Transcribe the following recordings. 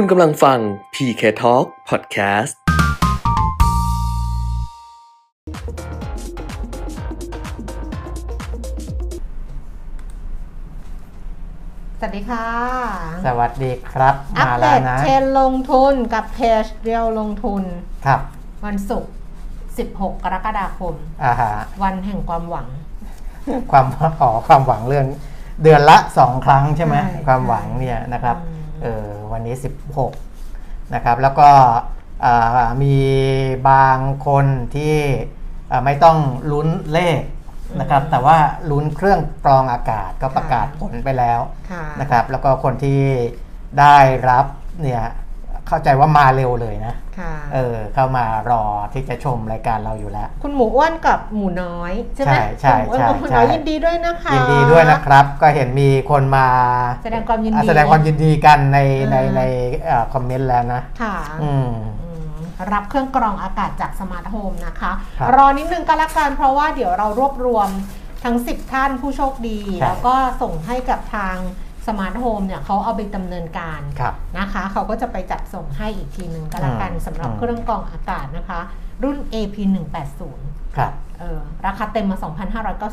คุณกำลังฟัง PK Talk Podcast สวัสดีค่ะ สวัสดีครับ อัปมาเดแล้วตนะ เทรนด์ลงทุนกับเพจเรียวลงทุน ครับวันศุกร์ 16 กรกฎาคม อ่าฮะวันแห่งความหวัง ความอ๋อความหวังเรื่อง เดือนละสองครั้งใช่ไหมใช่ความหวังเนี่ยนะครับ อืม เออวันนี้ 16 นะครับ แล้วก็อ่ามีบางคนที่อ่าไม่ต้องลุ้นเลขนะครับ แต่ว่าลุ้นเครื่องกรองอากาศก็ประกาศผลไปแล้วค่ะนะครับ แล้วก็คนที่ได้รับเนี่ย เข้าใจว่ามาเร็วเลยนะค่ะเออเข้ามารอที่จะชมรายการเราอยู่แล้ว คุณหมูอ้วนกับหมูน้อยใช่ไหมใช่ใช่คุณหมูอ้วนกับหมูใช่น้อยใช่ยินดีด้วยนะคะยินดีด้วยนะครับ ก็เห็นมีคนมาแสดงความยินดีอะแสดงความยินดีกันในในอ่าในเอ่อคอมเมนต์แล้วนะค่ะอืมอืมรับเครื่องกรองอากาศจากสมาร์ทโฮมนะคะครับรอนิดนึงก็แล้วกันเพราะว่าเดี๋ยวเรารวบรวมทั้ง 10 ท่านผู้โชคดีใช่แล้วก็ส่งให้กับทาง สมาร์ทโฮมเนี่ยเขาเอาไปดำเนินการครับนะคะเขาก็จะไปจัดส่งให้อีกทีหนึ่งก็แล้วกันอืมสำหรับอืมเครื่องกรองอากาศนะคะ รุ่น AP 180ครับเออราคาเต็มมา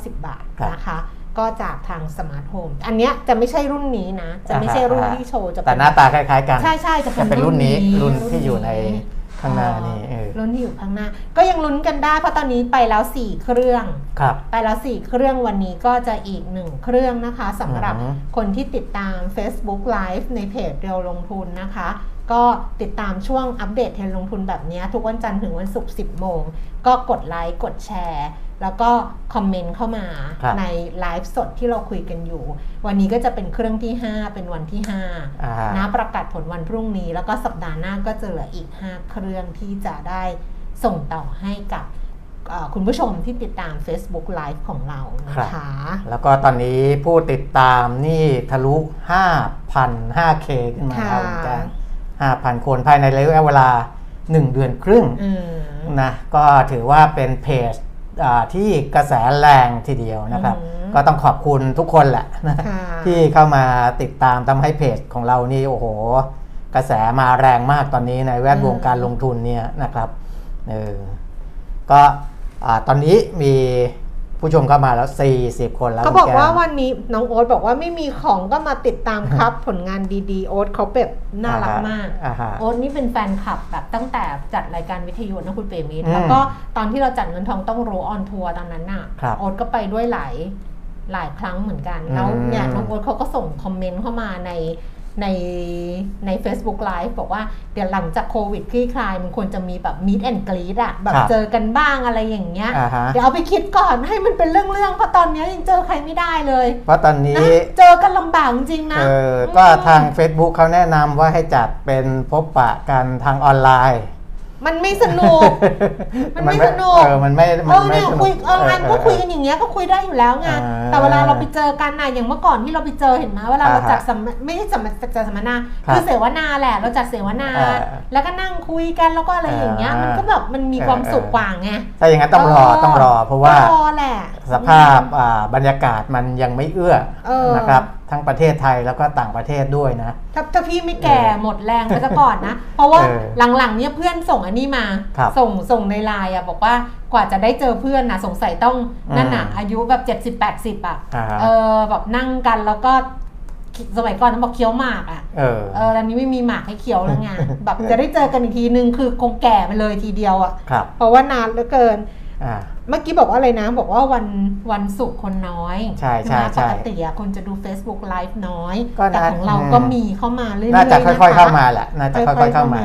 2,590 บาทครับนะคะ ก็จากทางสมาร์ทโฮมอันเนี้ยจะไม่ใช่รุ่นนี้นะ จะไม่ใช่รุ่นที่โชว์จะแต่เป็นหน้าตาคล้ายๆกัน ใช่ใช่จะเป็จะนเป็นรุ่นนี้รุ่นรุ่นที่อยู่ในนี้ ข้างหน้านี่เออรุ่นที่อยู่ข้างหน้า ก็ยังลุ้นกันได้เพราะตอนนี้ไปแล้ว 4 เครื่องครับไปแล้ว 4 เครื่องวันนี้ก็จะอีก 1 เครื่องนะคะสำหรับอือฮึคนที่ติดตาม Facebook Live ในเพจเรียวลงทุนนะคะ ก็ติดตามช่วงอัปเดตเทรนด์ลงทุนแบบนี้ ทุกวันจันทร์ถึงวันศุกร์10 โมง ก็กดไลค์กดแชร์ แล้วก็คอมเมนต์เข้ามาครับในไลฟ์สดที่เราคุยกันอยู่ วันนี้ก็จะเป็นเครื่องที่ 5 เป็นวันที่5อ่านะประกาศผลวันพรุ่งนี้ แล้วก็สัปดาห์หน้าก็จะเหลืออีก 5 เครื่องที่จะได้ส่งต่อให้กับเอ่อคุณผู้ชมที่ติดตาม Facebook Live ของเรานะคะแล้วก็ตอนนี้ผู้ติดตามนี่ทะลุ 5,000 5K ขึ้นมาแล้วค่ะคุณแจ้ง5,000 คนภายในระยะเวลา 1 เดือนครึ่งอืมนะก็ถือว่าเป็นเพจอ่า ที่กระแสแรงทีเดียวนะครับอืมก็ต้องขอบคุณทุกคนแหละนะค่ะที่เข้ามาติดตามทำให้เพจของเรานี่โอ้โห กระแสมาแรงมากตอนนี้ในแวดวงอืมการลงทุนเนี่ยนะครับเออก็อ่าตอนนี้มี ผู้ชมเข้ามาแล้ว 40 คนแล้วเขาบอกคุณแว่าวันนี้น้องโอ๊ตบอกว่าไม่มีของก็มาติดตามครับ ผลงานดีๆ โอ๊ตเขาแบบน่ารักมากอ่าฮะโอ๊ตนี่เป็นแฟนคลับแบบตั้งแต่จัดรายการวิทยุนะคุณเปรมิตรอืมแล้วก็ตอนที่เราจัดเงินทองต้องรู้ on tour ตอนนั้นน่ะครับโอ๊ตก็ไปด้วยหลายหลายครั้งเหมือนกัน แล้วอืมเนี่ยน้องโอ๊ตเขาก็ส่งคอมเมนต์เข้ามาใน ในใน Facebook Live บอกว่าเดี๋ยวหลังจากโควิดคลี่คลายมันควรจะมีแบบ meet and greet อะแบบครับเจอกันบ้างอะไรอย่างเงี้ยอ่าฮะเดี๋ยวเอาไปคิดก่อนให้มันเป็นเรื่องๆเพราะตอนนี้ยังเจอใครไม่ได้เลย เพราะตอนนี้นะเจอกันลำบากจริงๆนะเออก็ทาง Facebook เขาแนะนำว่าให้จัดเป็นพบปะกันทางออนไลน์ มันไม่สนุก มันไม่สนุกเออมันไม่เอมันอไม่เนี่ยสนุคุยกออนไลน์ก็คุยกันอย่างเงี้ยก็คุยได้อยู่แล้วไงอ่าแต่เวลาเราไปเจอกันนะอย่างเมื่อก่อนที่เราไปเจอเห็นไหมเวลาเราอ่าฮะจัดสัมมไม่ใช่สัมมจัดสัมมนาครับคือเสวนาแหละ เราจัดเสวนาอ่าแล้วก็นั่งคุยกันแล้วก็อะไรอย่างเงี้ยอ่ามัมันก็แบบมันมีความสุขกว่าไงถ้าอย่างนั้นต้องรอต้องรอ เพราะว่าต้องรอแหละสภาพอ่าบรรยากาศมันยังไม่เอื้อเออนะครับ ทั้งประเทศไทยแล้วก็ต่างประเทศด้วยนะ ถ้าถ้าพี่ไม่แก่หมดแรงไปซะก่อนนะ เพราะว่าเออหลังๆเนี่ยเพื่อนส่งอันนี้มาครับส่งส่งในไลน์อะบอกว่ากว่าจะได้เจอเพื่อนนะสงสัยต้องนั่นน่ะอืมอายุแบบ 70 80อะอ่าฮะเออแบบนั่งกันแล้วก็สมัยก่อนต้องบอกเคี้ยวหมากอะเออเออตอนนี้ไม่มีหมากให้เคี้ยวแล้วไงแบบจะได้เจอกันอีกทีนึงคือคงแก่ไปเลยทีเดียวอะครับเพราะว่านานเหลือเกินอ่า เมื่อกี้บอกว่าอะไรนะ บอกว่าวันวันศุกร์คนน้อยใช่ใช่ไหมใช่ปกติอะคนจะดู Facebook Live น้อยก็แต่น่าของเราอืมก็มีเข้ามาเรื่อยๆน่าจะค่อยๆนเข้ามาแหละน่าจะค่อยๆเข้ามา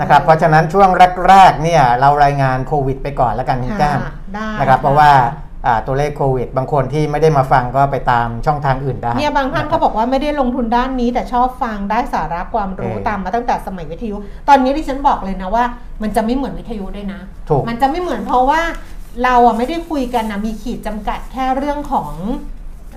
นะครับเพราะฉะนั้นช่วงแรกๆเนี่ยเรารายงานโควิดไปก่อนแล้วกันคุณค่ะแก้มได้นะครับเพราะว่าอ่าตัวเลขโควิด บางคนที่ไม่ได้มาฟังก็ไปตามช่องทางอื่นได้เนี่ยบางท่านก็บอกว่าไม่ได้ลงทุนด้านนี้ แต่ชอบฟังได้สาระความรู้เออตามมาตั้งแต่สมัยวิทยุ ตอนนี้ที่ฉันบอกเลยนะว่า มันจะไม่เหมือนวิทยุด้วยนะถูกมันจะไม่เหมือนเพราะว่า เราอะไม่ได้คุยกันนะมีขีดจำกัดแค่เรื่องของ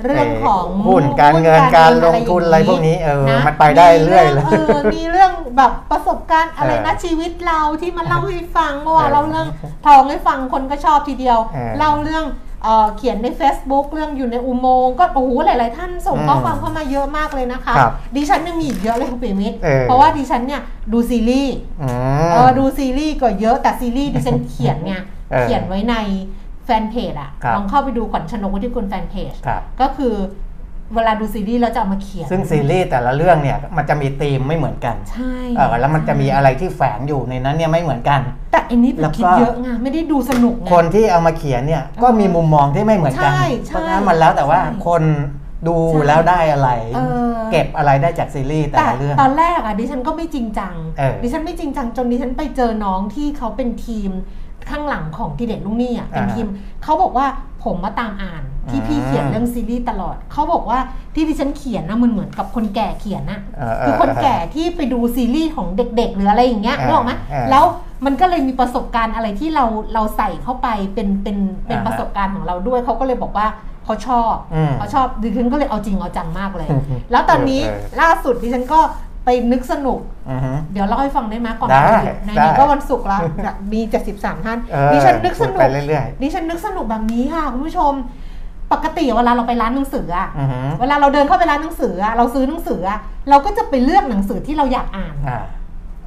เรื่องของหุ้นการเงินการลงทุนอะไรพวกนี้เออมันไปได้เรื่อยเลยเออมีเรื่องแบบประสบการณ์อะไรนะเออชีวิตเราที่มาเล่าให้ฟังเมื่อวานเออเล่าเรื่องทองให้ฟังคนก็ชอบทีเดียวเออ เล่าเรื่องเอ่อเขียนใน Facebook เรื่องอยู่ในอุโมงค์ก็โอ้โหหลาย ๆ ท่านส่งข้อความเข้ามาเยอะมากเลยนะคะ ครับดิฉันยังมีอีกเยอะเลยคุณปิยมิตรเออ เพราะว่าดิฉันเนี่ยดูซีรีส์ อืม เออดูซีรีส์ก็เยอะแต่ซีรีส์ดิฉันเขียนไง เออเขียนไว้ในแฟนเพจอะครับลองเข้าไปดูขวัญชนกวุฒิกุลแฟนเพจครับก็คือเวลาดูซีรีส์เราจะเอามาเขียน ซึ่งซีรีส์แต่ละเรื่องเนี่ยมันจะมีธีมไม่เหมือนกันใช่เออแล้วมันจะมีอะไรที่แฝงอยู่ในนั้นเนี่ยไม่เหมือนกัน แต่อันนี้แบแล้วบก็คิดเยอะไงไม่ได้ดูสนุกไงคนที่เอามาเขียนเนี่ยก็มีมุมมองที่ไม่เหมือนกันใช่ใช่เพราะฉะนั้นมันแล้วแต่ว่าใช่คนดูใช่แล้วได้อะไรเออเก็บอะไรได้จากซีรีส์แต่แต่ละเรื่องตอนแรกอะดิฉันก็ไม่จริงจังเออดิฉันไม่จริงจังจนดิฉันไปเจอน้องที่เขาเป็นทีม ข้างหลังของทีเด็ดลุงนี่อะเป็นอ่าทีมเขาบอกว่าผมมาตามอ่านที่พี่อืมเขียนเรื่องซีรีส์ตลอด เขาบอกว่าที่ดิฉันเขียนนะมันเหมือนกับคนแก่เขียนอะเออเออคือคนแก่ที่ไปดูซีรีส์ของเด็กๆหรืออะไรอย่างเงี้ยเออนึกออกไหมเออแล้วมันก็เลยมีประสบการณ์อะไรที่เราเราใส่เข้าไปเป็นเป็นเป็นอ่าฮะประสบการณ์ของเราด้วยเขาก็เลยบอกว่าเขาชอบอืมเขาชอบดิฉันก็เลยเอาจริงเอาจังมากเลยอืมแล้วตอนนี้เออเออล่าสุดดิฉันก็ ไปนึกสนุก อือฮึ เดี๋ยวเล่าให้ฟังได้ไหมก่อนได้วันหยุในได้ นี้ก็วันศุกร์แล้วมี 73 ท่าน เออดิฉันนึกสนุพูกดไปเรื่อยดิฉันนึกสนุกแบบนี้ค่ะคุณผู้ชม ปกติเวลาเราไปร้านหนังสืออะๆอือฮึเวลาเราเดินเข้าไปร้านหนังสืออะเราซื้อหนังสืออะเราก็จะไปเลือกหนังสือที่เราอยากอ่าน อ่า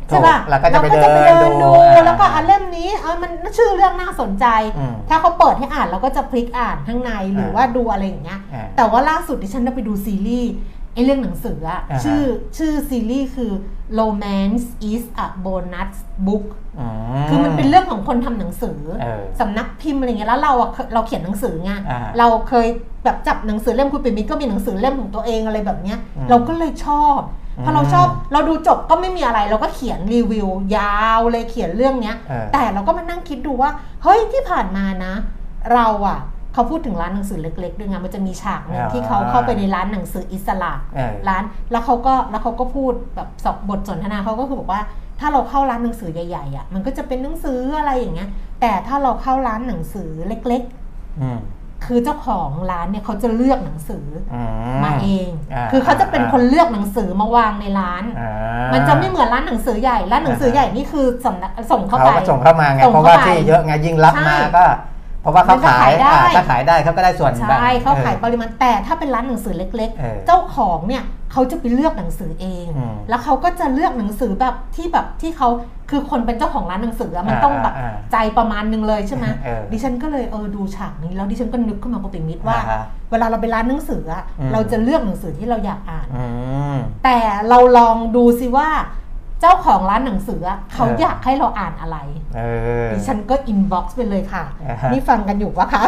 ใช่ป่ะถูกแล้วก็จะไปเดินเราก็จะไปเดินดูอ่าแล้วก็อ่านเล่มนี้เออมันชื่อเรื่องน่าสนใจ อืม ถ้าเขาเปิดให้อ่านเราก็จะพลิกอ่านข้างในหรือว่าดูอะไรอย่างเงี้ย อ่าแต่ว่าล่าสุดดิฉันได้ไปดูซีรีส์ ไอ้เรื่องหนังสืออะอ่าฮะ ชื่อชื่อซีรีส์คือ Romance is a bonus book อืคือมันเป็นเรื่องของคนทำหนังสือ เออ สำนักพิมพ์อะไรเงี้ยแล้วเราอะเคเราเขียนหนังสือไงอ่าเราเคยแบบจับหนังสือเล่มคุณปิ่มมิตรก็มีหนังสือเล่มของตัวเองอะไรแบบเนี้ย อืมเราก็เลยชอบพอเราอืมชอบเราดูจบก็ไม่มีอะไร เราก็เขียนรีวิว ยาวเลยเขียนเรื่องเนี้ย เออแต่เราก็มานั่งคิดดูว่า เฮ้ยที่ผ่านมานะ เราอะ เขาพูดถึงร้านหนังสือเล็กๆด้วยไงมันจะมีฉากหนึ่งอ่าที่เขาเข้าไปในร้านหนังสืออิสระเออร้านแล้วเขาก็แล้วเขาก็พูดแบบสบทสนทนาเขาก็คือบอกว่าถ้าเราเข้าร้านหนังสือใหญ่ๆอะมันก็จะเป็นหนังสืออะไรอย่างเงี้ย แต่ถ้าเราเข้าร้านหนังสือเล็กอืมๆคือเจ้าของร้านเนี่ยเขาจะเลือกหนังสืออือมาเองาคือเขาจะเป็นคนเลือกหนังสือมาวางในร้านอ่ามันจะไม่เหมือนร้านหนังสือใหญ่ร้านหนังสือใหญ่นี่คือสำนักส่งเข้าเขาไปก็ส่งเข้ามาไงส่งเพราะเข้าว่าไปที่เยอะไงยิ่งรับใช่มาก็ เพราะว่าเขามันก็ขายขายได้อ่าถ้าขายได้เขาก็ได้ส่วนแบ่งใช่เขาขายออปริมาณแต่ถ้าเป็นร้านหนังสือเล็กเออๆเจ้าของเนี่ยเขาจะไปเลือกหนังสือเองอืมแล้วเขาก็จะเลือกหนังสือแบบที่แบบที่เขาคือคนเป็นเจ้าของร้านหนังสืออะมันอ่าต้องแบบอ่าใจประมาณนึงเลยใช่ไหมเออดิฉันก็เลยเออดูฉากนี้แล้วดิฉันก็นึกขึ้นมาปกปิมิตรว่าอ่าฮะเวลาเราไปร้านหนังสืออะอืมเราจะเลือกหนังสือที่เราอยากอ่านอืมแต่เราลองดูสิว่าเจ้าของร้านหนังสืออะเขาเออออยากให้เราอ่านอะไรเออดิฉันก็ inbox ไปเลยค่ะอ่าฮะนี่ฟังกันอยู่ปะคะ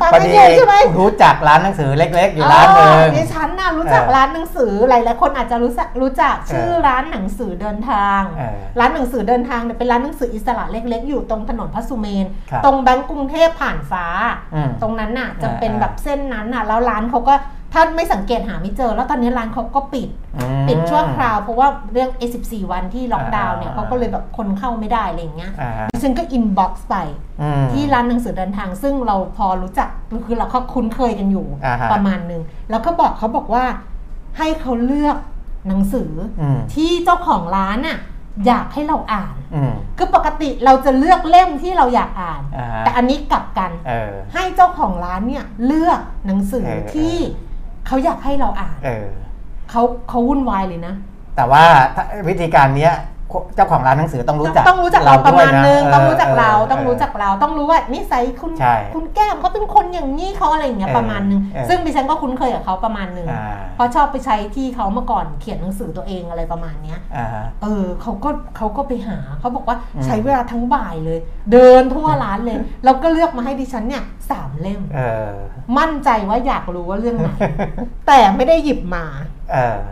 ฟังพอกันดีอยู่ใช่ไหมรู้จักร้านหนังสือเล็กๆ อยู่ร้านหนึ่งเออดิฉันน่ะรู้จักเออร้านหนังสือหลายๆคนอาจจะรู้จักรู้จักชื่อเออร้านหนังสือเดินทางเออร้านหนังสือเดินทางเนี่ยเป็นร้านหนังสืออิสระเล็ก ๆ อยู่ตรงถนนพระสุเมรุครับตรงแบงก์กรุงเทพผ่านฟ้าอืมตรงนั้นน่ะจะเออเป็นเออแบบเส้นนั้นน่ะแล้วร้านเขาก็ ถ้าไม่สังเกตหาไม่เจอ แล้วตอนนี้ร้านเขาก็ปิดอืมปิดชั่วคราว เพราะว่าเรื่อง A14 วันที่ล็อกดาวน์เนี่ยอ่าเขาก็เลยแบบคนเข้าไม่ได้อะไรอย่างเงี้ยอ่าฮะดิฉันก็ inbox ไปอืมที่ร้านหนังสือเดินทาง ซึ่งเราพอรู้จักคือเราก็คุ้นเคยกันอยู่อ่าฮะประมาณหนึ่งแล้วก็บอกเขาบอกว่าให้เขาเลือกหนังสืออมที่เจ้าของร้านน่ะอยากให้เราอ่านอืมคือปกติเราจะเลือกเล่มที่เราอยากอ่านอ่าฮะแต่อันนี้กลับกันเออให้เจ้าของร้านเนี่ยเลือกหนังสือเออที่ เขาอยากให้เราอ่านเออเขาเขาวุ่นวายเลยนะ แต่ว่าถ้าวิธีการเนี้ย เจ้าของร้านหนังสือต้องรู้จักต้องรู้จักเราประมาณนึงด้วยะต้องรู้จักเราเต้องรู้จักเราต้องรู้ว่านิสัยคุณใช่คุณแก้มเขาเป็นคนอย่างนี้เขาอะไรอย่างเงี้ยเออประมาณนึงเออซึ่งดิฉันก็คุ้นเคยกับเขาประมาณนึงอ่าเพราะชอบไปใช้ที่เขาเมื่อก่อนเขียนหนังสือตัวเองอะไรประมาณเนี้ยอ่าฮะเออเขาก็เขาก็ไปหาเขาบอกว่าอืมใช้เวลาทั้งบ่ายเลย เดินทั่วร้านเลยแล้วก็เลือกมาให้ดิฉันเนี่ยสามเล่มเออมั่นใจว่าอยากรู้ว่าเรื่องไหนแต่ไม่ได้หยิบมาเออ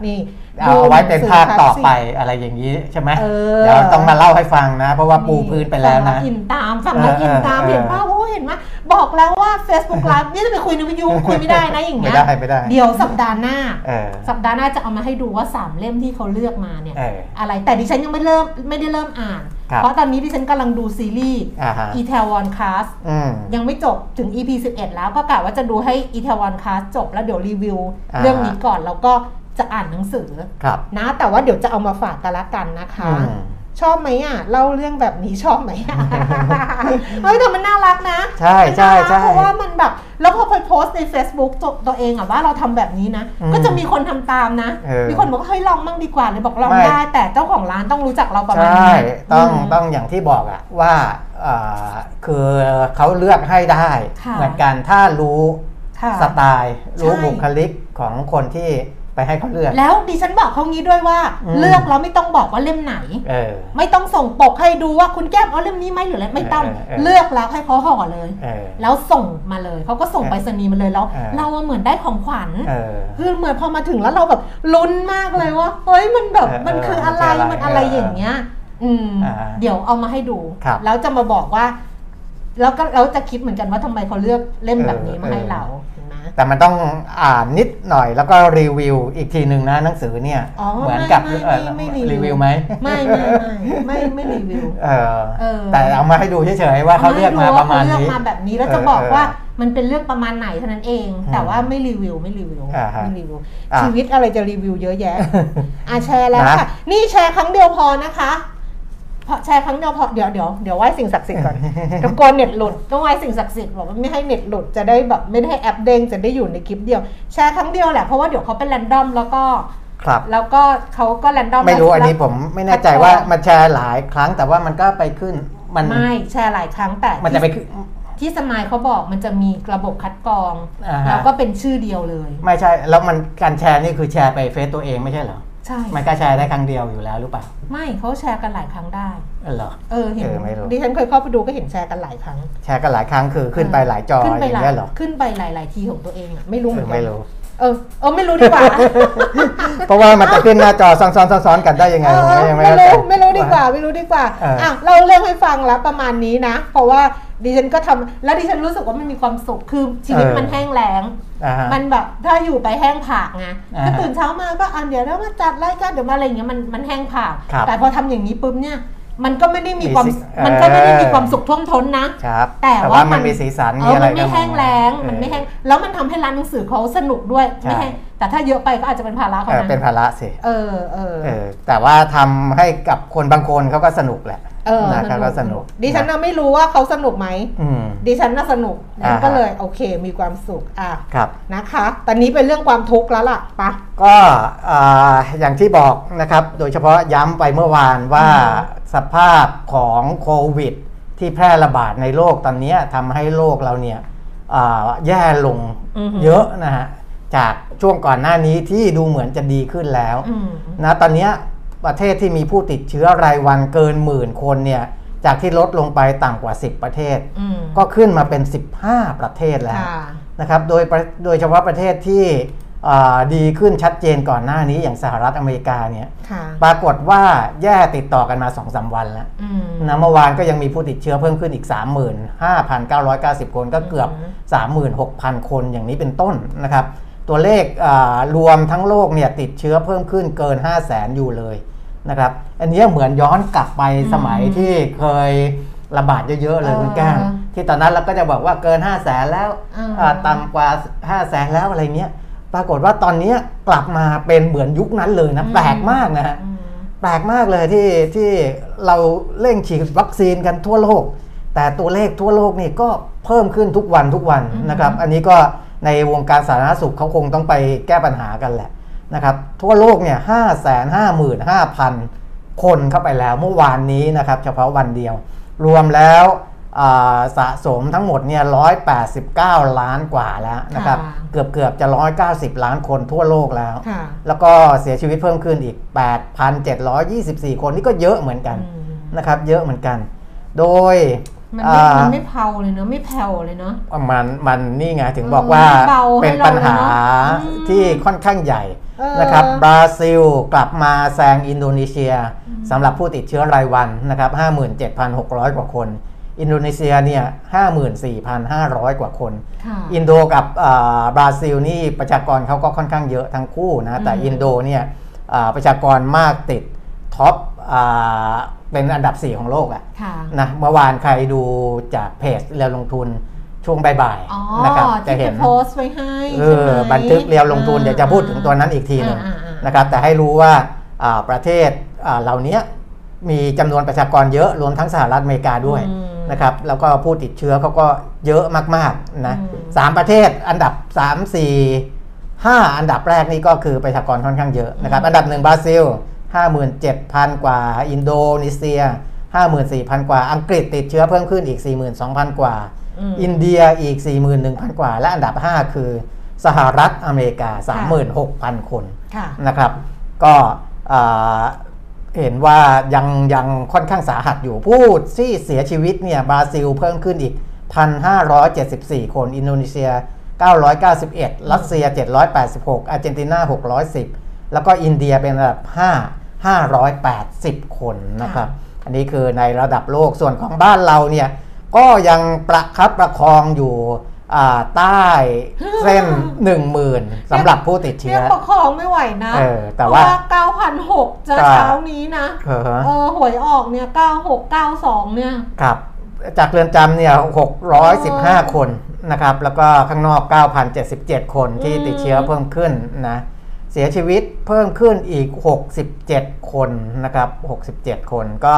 นี่เอาไว้เป็นภาคต่อไปดูหนังสือะไรอย่างนี้ใช่ไหมเออเดี๋ยวต้องมาเล่าให้ฟังนะ เพราะว่าปูพื้นไปแล้วฟังนะอินตามฟังแล้วอินตามเออเออเห็นป่าวโอ้เห็นไหมบอกแล้วว่า Facebook Live นี่จะไปคุยในวิทยุคุยไม่ได้นะอย่างไม่เงี้ยได้ไม่ได้ เดี๋ยวสัปดาห์หน้าเออสัปดาห์หน้าจะเอามาให้ดูว่า 3 เล่มที่เขาเลือกมาเนี่ยเอออะไรแต่ดิฉันยังไม่เริ่มไม่ได้เริ่มอ่านครับเพราะตอนนี้ดิฉันกำลังดูซีรีส์อ่าฮะ e t a w o n Class อืมยังไม่จบถึง EP 11 แล้วก็กะว่าจะดูให้ e t a w o n Class จบแล้วเดี๋ยวรีวิวอ่าเรื่องนี้ก่อนแล้วก็จะอ่านหนังสือครับนะแต่ว่าเดี๋ยวจะเอามาฝากกันละกันนะคะอืม ชอบไหมอะเล่าเรื่องแบบนี้ชอบไหมอะเฮ้ยแต่มันน่ารักนะใช่ใช่ใช่เพราะว่ามันแบบแล้วพอไปโพสต์ใน Facebook ตัวตัวเองอะว่าเราทำแบบนี้นะอืมก็จะมีคนทำตามนะเออมีคนบอกว่าเฮ้ยลองมั่งดีกว่าเลยบอกลองไม่ได้ แต่เจ้าของร้านต้องรู้จักเราประมาณใช่นี้ต้องมต้องอย่างที่บอกอะว่าอ่าคือเขาเลือกให้ได้ค่ะเหมือนกันถ้ารู้ค่ะสไตล์รู้ใช่บุคลิกของคนที่ ไปให้เขาเลือก แล้วดิฉันบอกเขางี้ด้วยว่าอืมเลือกแล้วไม่ต้องบอกว่าเล่มไหนเออไม่ต้องส่งปกให้ดูว่าคุณแก้มเอาเล่มนี้ไหมหรืออะไรไม่ต้องเออเออเลือกแล้วให้เขาห่อเลยเออแล้วส่งมาเลยเขาก็ส่งเออไปรษณีย์มาเลยแล้วเออเราอะเหมือนได้ของขวัญเออคือเหมือนพอมาถึงแล้วเราแบบลุ้นมากเลยว่าเฮ้ยมันแบบเออมันคืออะไรเออมันอะไรเออเอออย่างเงี้ย อืมอ่าเดี๋ยวเอามาให้ดูครับแล้วจะมาบอกว่า แล้วก็เราจะคิดเหมือนกันว่าทำไมเขาเลือกเล่มแบบนี้มาให้เราเห็นไหม แต่มันต้องอ่านนิดหน่อยแล้วก็รีวิวอีกทีหนึ่งนะหนังสือเนี่ยอ๋อเหมือนกับไม่เอ่อไม่ไม่รีวิวรีวิวไหมไม่ไม่ไม่ไม่ไม่รีวิวเออเออแต่เอามาให้ดูเฉยๆว่าเขาเลือกมาประมาณเลือกนี้มาแบบนี้แล้วจะเออบอกว่าเออมันเป็นเรื่องประมาณไหนเท่านั้นเองอืมแต่ว่าไม่รีวิวไม่รีวิวอ่าฮะไม่รีวิวอะชีวิตอะไรจะรีวิวเยอะแยะอะแชร์แล้วนะค่ะนี่แชร์ครั้งเดียวพอนะคะพอ แชร์ครั้งเดียวพอเดี๋ยวเดี๋ยวเดี๋ยวไหว้สิ่งศักดิ์สิทธิ์ก่อนตะกี้เน็ตหลุดต้องไหว้สิ่งศักดิ์สิทธิ์บอกว่าไม่ให้เน็ตหลุดจะได้แบบไม่ได้ให้แอปเด้งจะได้อยู่ในคลิปเดียว แชร์ครั้งเดียวแหละเพราะว่าเดี๋ยวเขาเป็น random แล้วก็ครับแล้วก็เขาก็ random ไม่รู้แล้วอันนี้ผมไม่แน่ใจว่ามันแชร์หลายครั้งแต่ว่ามันก็ไปขึ้นมันไม่แชร์หลายครั้งแต่มันจะไปขึ้นที่สมายเขาบอกมันจะมีระบบคัดกรองอ่าฮะแล้วก็เป็นชื่อเดียวเลย ไม่ใช่ แล้วมันการแชร์นี่คือแชร์ไปเฟซตัวเองไม่ใช่เหรอ ใช่มันก็แชร์ได้ครั้งเดียวอยู่แล้วหรือเปล่า ไม่เขาแชร์กันหลายครั้งได้ เออเหรอ เออเห็นเออไม่รู้ ดิฉันเคยเข้าไปดูก็เห็นแชร์กันหลายครั้งแชร์กันหลายครั้งคือขึ้นไปหลายจอขึ้นอไปย่าหงลายเงี้ยเหรอขึ้นไปหลาย ๆ ทีของตัวเองอะไม่รู้เหเอมืออนกัไม่นรู้ เออเออไม่รู้ดีกว่า เพราะว่ามันจะขึ้นหน้าจอซ้อนๆซ้อนๆกันได้ยังไงเอผมอก็ยังไม่ไม่เข้าใจ รู้ไม่รู้ดีกว่าไม่รู้ดีกว่าเอออ่ อะเราเรื่องให้ฟังแล้วประมาณนี้นะ เพราะว่า ดิฉันก็ทำแล้วดิฉันรู้สึกว่ามันมีความสุขคือชีวิตมันแห้งแล้งอ่าฮะมันแบบถ้าอยู่ไปแห้งผากไงอ่าก็ตื่นเช้ามาก็อ่านเดี๋ยวเรามาจัดรายการเดี๋ยวมาอะไรอย่างเงี้ยมันมันแห้งผากครับแต่พอทำอย่างนี้ปุ๊บเนี่ยมันก็ไม่ได้มีความมีสีมันก็ไม่ได้มีเออความสุขท่วมท้นนะครับแต่แต่ว่าว่ามัมันนมีสีสันเอมีออะไรมันไม่กันแห้งแล้งเออมันไม่แห้งแล้วมันทำให้ร้านหนังสือเขาสนุกด้วยใช่ไม่แห้ง แต่ถ้าเยอะไปก็อาจจะเป็นภาระเขาเออนะเป็นภาระสิเออเออเออแต่ว่าทำให้กับคนบางคนเขาก็สนุกแหละเออนะเขาก็สนุก ดิฉันน่ะไม่รู้ว่าเขาสนุกไหมอืมดิฉันน่ะสนุกดิฉันอ่าฮะก็เลยโอเคมีความสุขอะครับนะคะตอนนี้เป็นเรื่องความทุกข์แล้วล่ะปะก็อ่าอย่างที่บอกนะครับ โดยเฉพาะย้ำไปเมื่อวานว่าอืมสภาพของโควิด ที่แพร่ระบาดในโลกตอนเนี้ยทำให้โลกเราเนี่ยอ่าแย่ลงอือฮึเยอะนะฮะ จากช่วงก่อนหน้านี้ที่ดูเหมือนจะดีขึ้นแล้วอืมนะตอนเนี้ยประเทศที่มีผู้ติดเชื้อรายวันเกินหมื่นคนเนี่ยจากที่ลดลงไปต่ำกว่า 10 ประเทศอืมก็ขึ้นมาเป็น 15 ประเทศแล้วค่ะนะครับโดยประโดยเฉพาะประเทศที่อ่าดีขึ้นชัดเจนก่อนหน้านี้อย่างสหรัฐอเมริกาเนี่ยค่ะปรากฏว่าแย่ติดต่อกันมา2-3วันแล้วอืมนะเมื่อวานก็ยังมีผู้ติดเชื้อเพิ่มขึ้นอีก 35,990 คนก็เกือบ 36,000 คนอย่างนี้เป็นต้นนะครับ ตัวเลขอ่ารวมทั้งโลกเนี่ยติดเชื้อเพิ่มขึ้นเกิน 5 0 0 0 0 0อยู่เลยนะครับ อันเนี้ยเหมือนย้อนกลับไปสมัยอืมที่เคยระบาดเยอะๆเลยคุณแก้มเออที่ตอนนั้นเราก็จะบอกว่าเกิน 5 0 0 0 0 0แล้วอืมอ่าต่ำกว่า 5 0 0 0 0 0แล้วอะไรเนี้ยปรากฏว่าตอนเนี้ยกลับมาเป็นเหมือนยุคนั้นเลยนะแปลกมากนะฮะอืมแปลกมากเลยที่ที่เราเร่งฉีดวัคซีนกันทั่วโลก แต่ตัวเลขทั่วโลกนี่ก็เพิ่มขึ้นทุกวันทุกวันอืมนะครับ อันนี้ก็ ในวงการสาธารณสุขเขาคงต้องไปแก้ปัญหากันแหละนะครับทั่วโลกเนี่ยห้าแสนห้าหมื่นห้าพันคนเข้าไปแล้วเมื่อวานนี้นะครับเฉพาะวันเดียว รวมแล้วอ่าสะสมทั้งหมดเนี่ยร้อยแปดสิบเก้าล้านกว่าแล้วนะครับค่ะเกือบเกือบจะร้อยเก้าสิบล้านคนทั่วโลกแล้วค่ะแล้วก็เสียชีวิตเพิ่มขึ้นอีก 8,724 คนนี่ก็เยอะเหมือนกันอืมนะครับเยอะเหมือนกัน โดย มันไม่อ่ามันไม่เผาเลยเนอะไม่แผ่วเลยเนอะมันมันนี่ไงถึงเออบอกว่าเบาให้เป็นปัญหาเราเลยเนอะอืมที่ค่อนข้างใหญ่เออนะครับบราซิลกลับมาแซงอินโดนีเซียสำหรับผู้ติดเชื้อรายวันนะครับ57,600 กว่าคน อินโดนีเซียเนี่ย54,500 กว่าคนค่ะอินโดกับอ่าบราซิลนี่ประชากรเขาก็ค่อนข้างเยอะทั้งคู่นะแต่อืมอินโดเนี่ยอ่าประชากรมากติด top อ่า เป็นอันดับ 4 ของโลกอะค่ะนะเมื่อวานใครดูจากเพจเรียวลงทุนช่วงบ่ายอ๋อๆนะครับจะที่เห็ไปนโพสต์ไว้ให้เอใช่ไหอมบันทึกเรียวลงทุนอ่าเดี๋ยวจะพูดถึงตัวนั้นอีกทีหนึ่งอ่าอ่าอ่านนะครับแต่ให้รู้ว่าอ่าประเทศอ่าเหล่านี้มีจำนวนประชากรเยอะรวมทั้งสหรัฐอเมริกาด้วยอืมนะครับแล้วก็ผู้ติดเชื้อเขาก็เยอะมากๆนะอืมสามประเทศอันดับ 3 4 5 อันดับแรกนี่ก็คือประชากรค่อนข้างเยอะนะครับอันดับหนึ่งบราซิล 57,000 กว่า อินโดนีเซีย 54,000 กว่า อังกฤษติดเชื้อเพิ่มขึ้นอีก 42,000 กว่าอืมอินเดียอีก 41,000 กว่า และอันดับ 5 คือ สหรัฐอเมริกา 36,000 คนค่ะนะครับ ก็อ่าเห็นว่ายังยังค่อนข้างสาหัสอยู่ผู้ที่เสียชีวิตเนี่ยบราซิลเพิ่มขึ้นอีก 1,574 คน อินโดนีเซีย 991 รัสเซีย 786 อาร์เจนตินา 610 แล้วก็อินเดียเป็นอันดับ 5 580 คนนะครับ อันนี้คือในระดับโลกส่วนของบ้านเราเนี่ยก็ยังประคับประคองอยู่อ่าใต้เส้น 10,000สำหรับผู้ติดเรีเชื้ยอกประคองไม่ไหวนะเออแต่ว่าเพระ9,006จะก็เช้านี้นะเออฮะเออหวยออกเนี่ย 9692 เนี่ยครับจากเรือนจำเนี่ย615 คนนะครับ แล้วก็ข้างนอก 9,077 คนที่อืมติดเชื้อเพิ่มขึ้นนะ เสียชีวิตเพิ่มขึ้นอีก 67 คนนะครับ 67 คนก็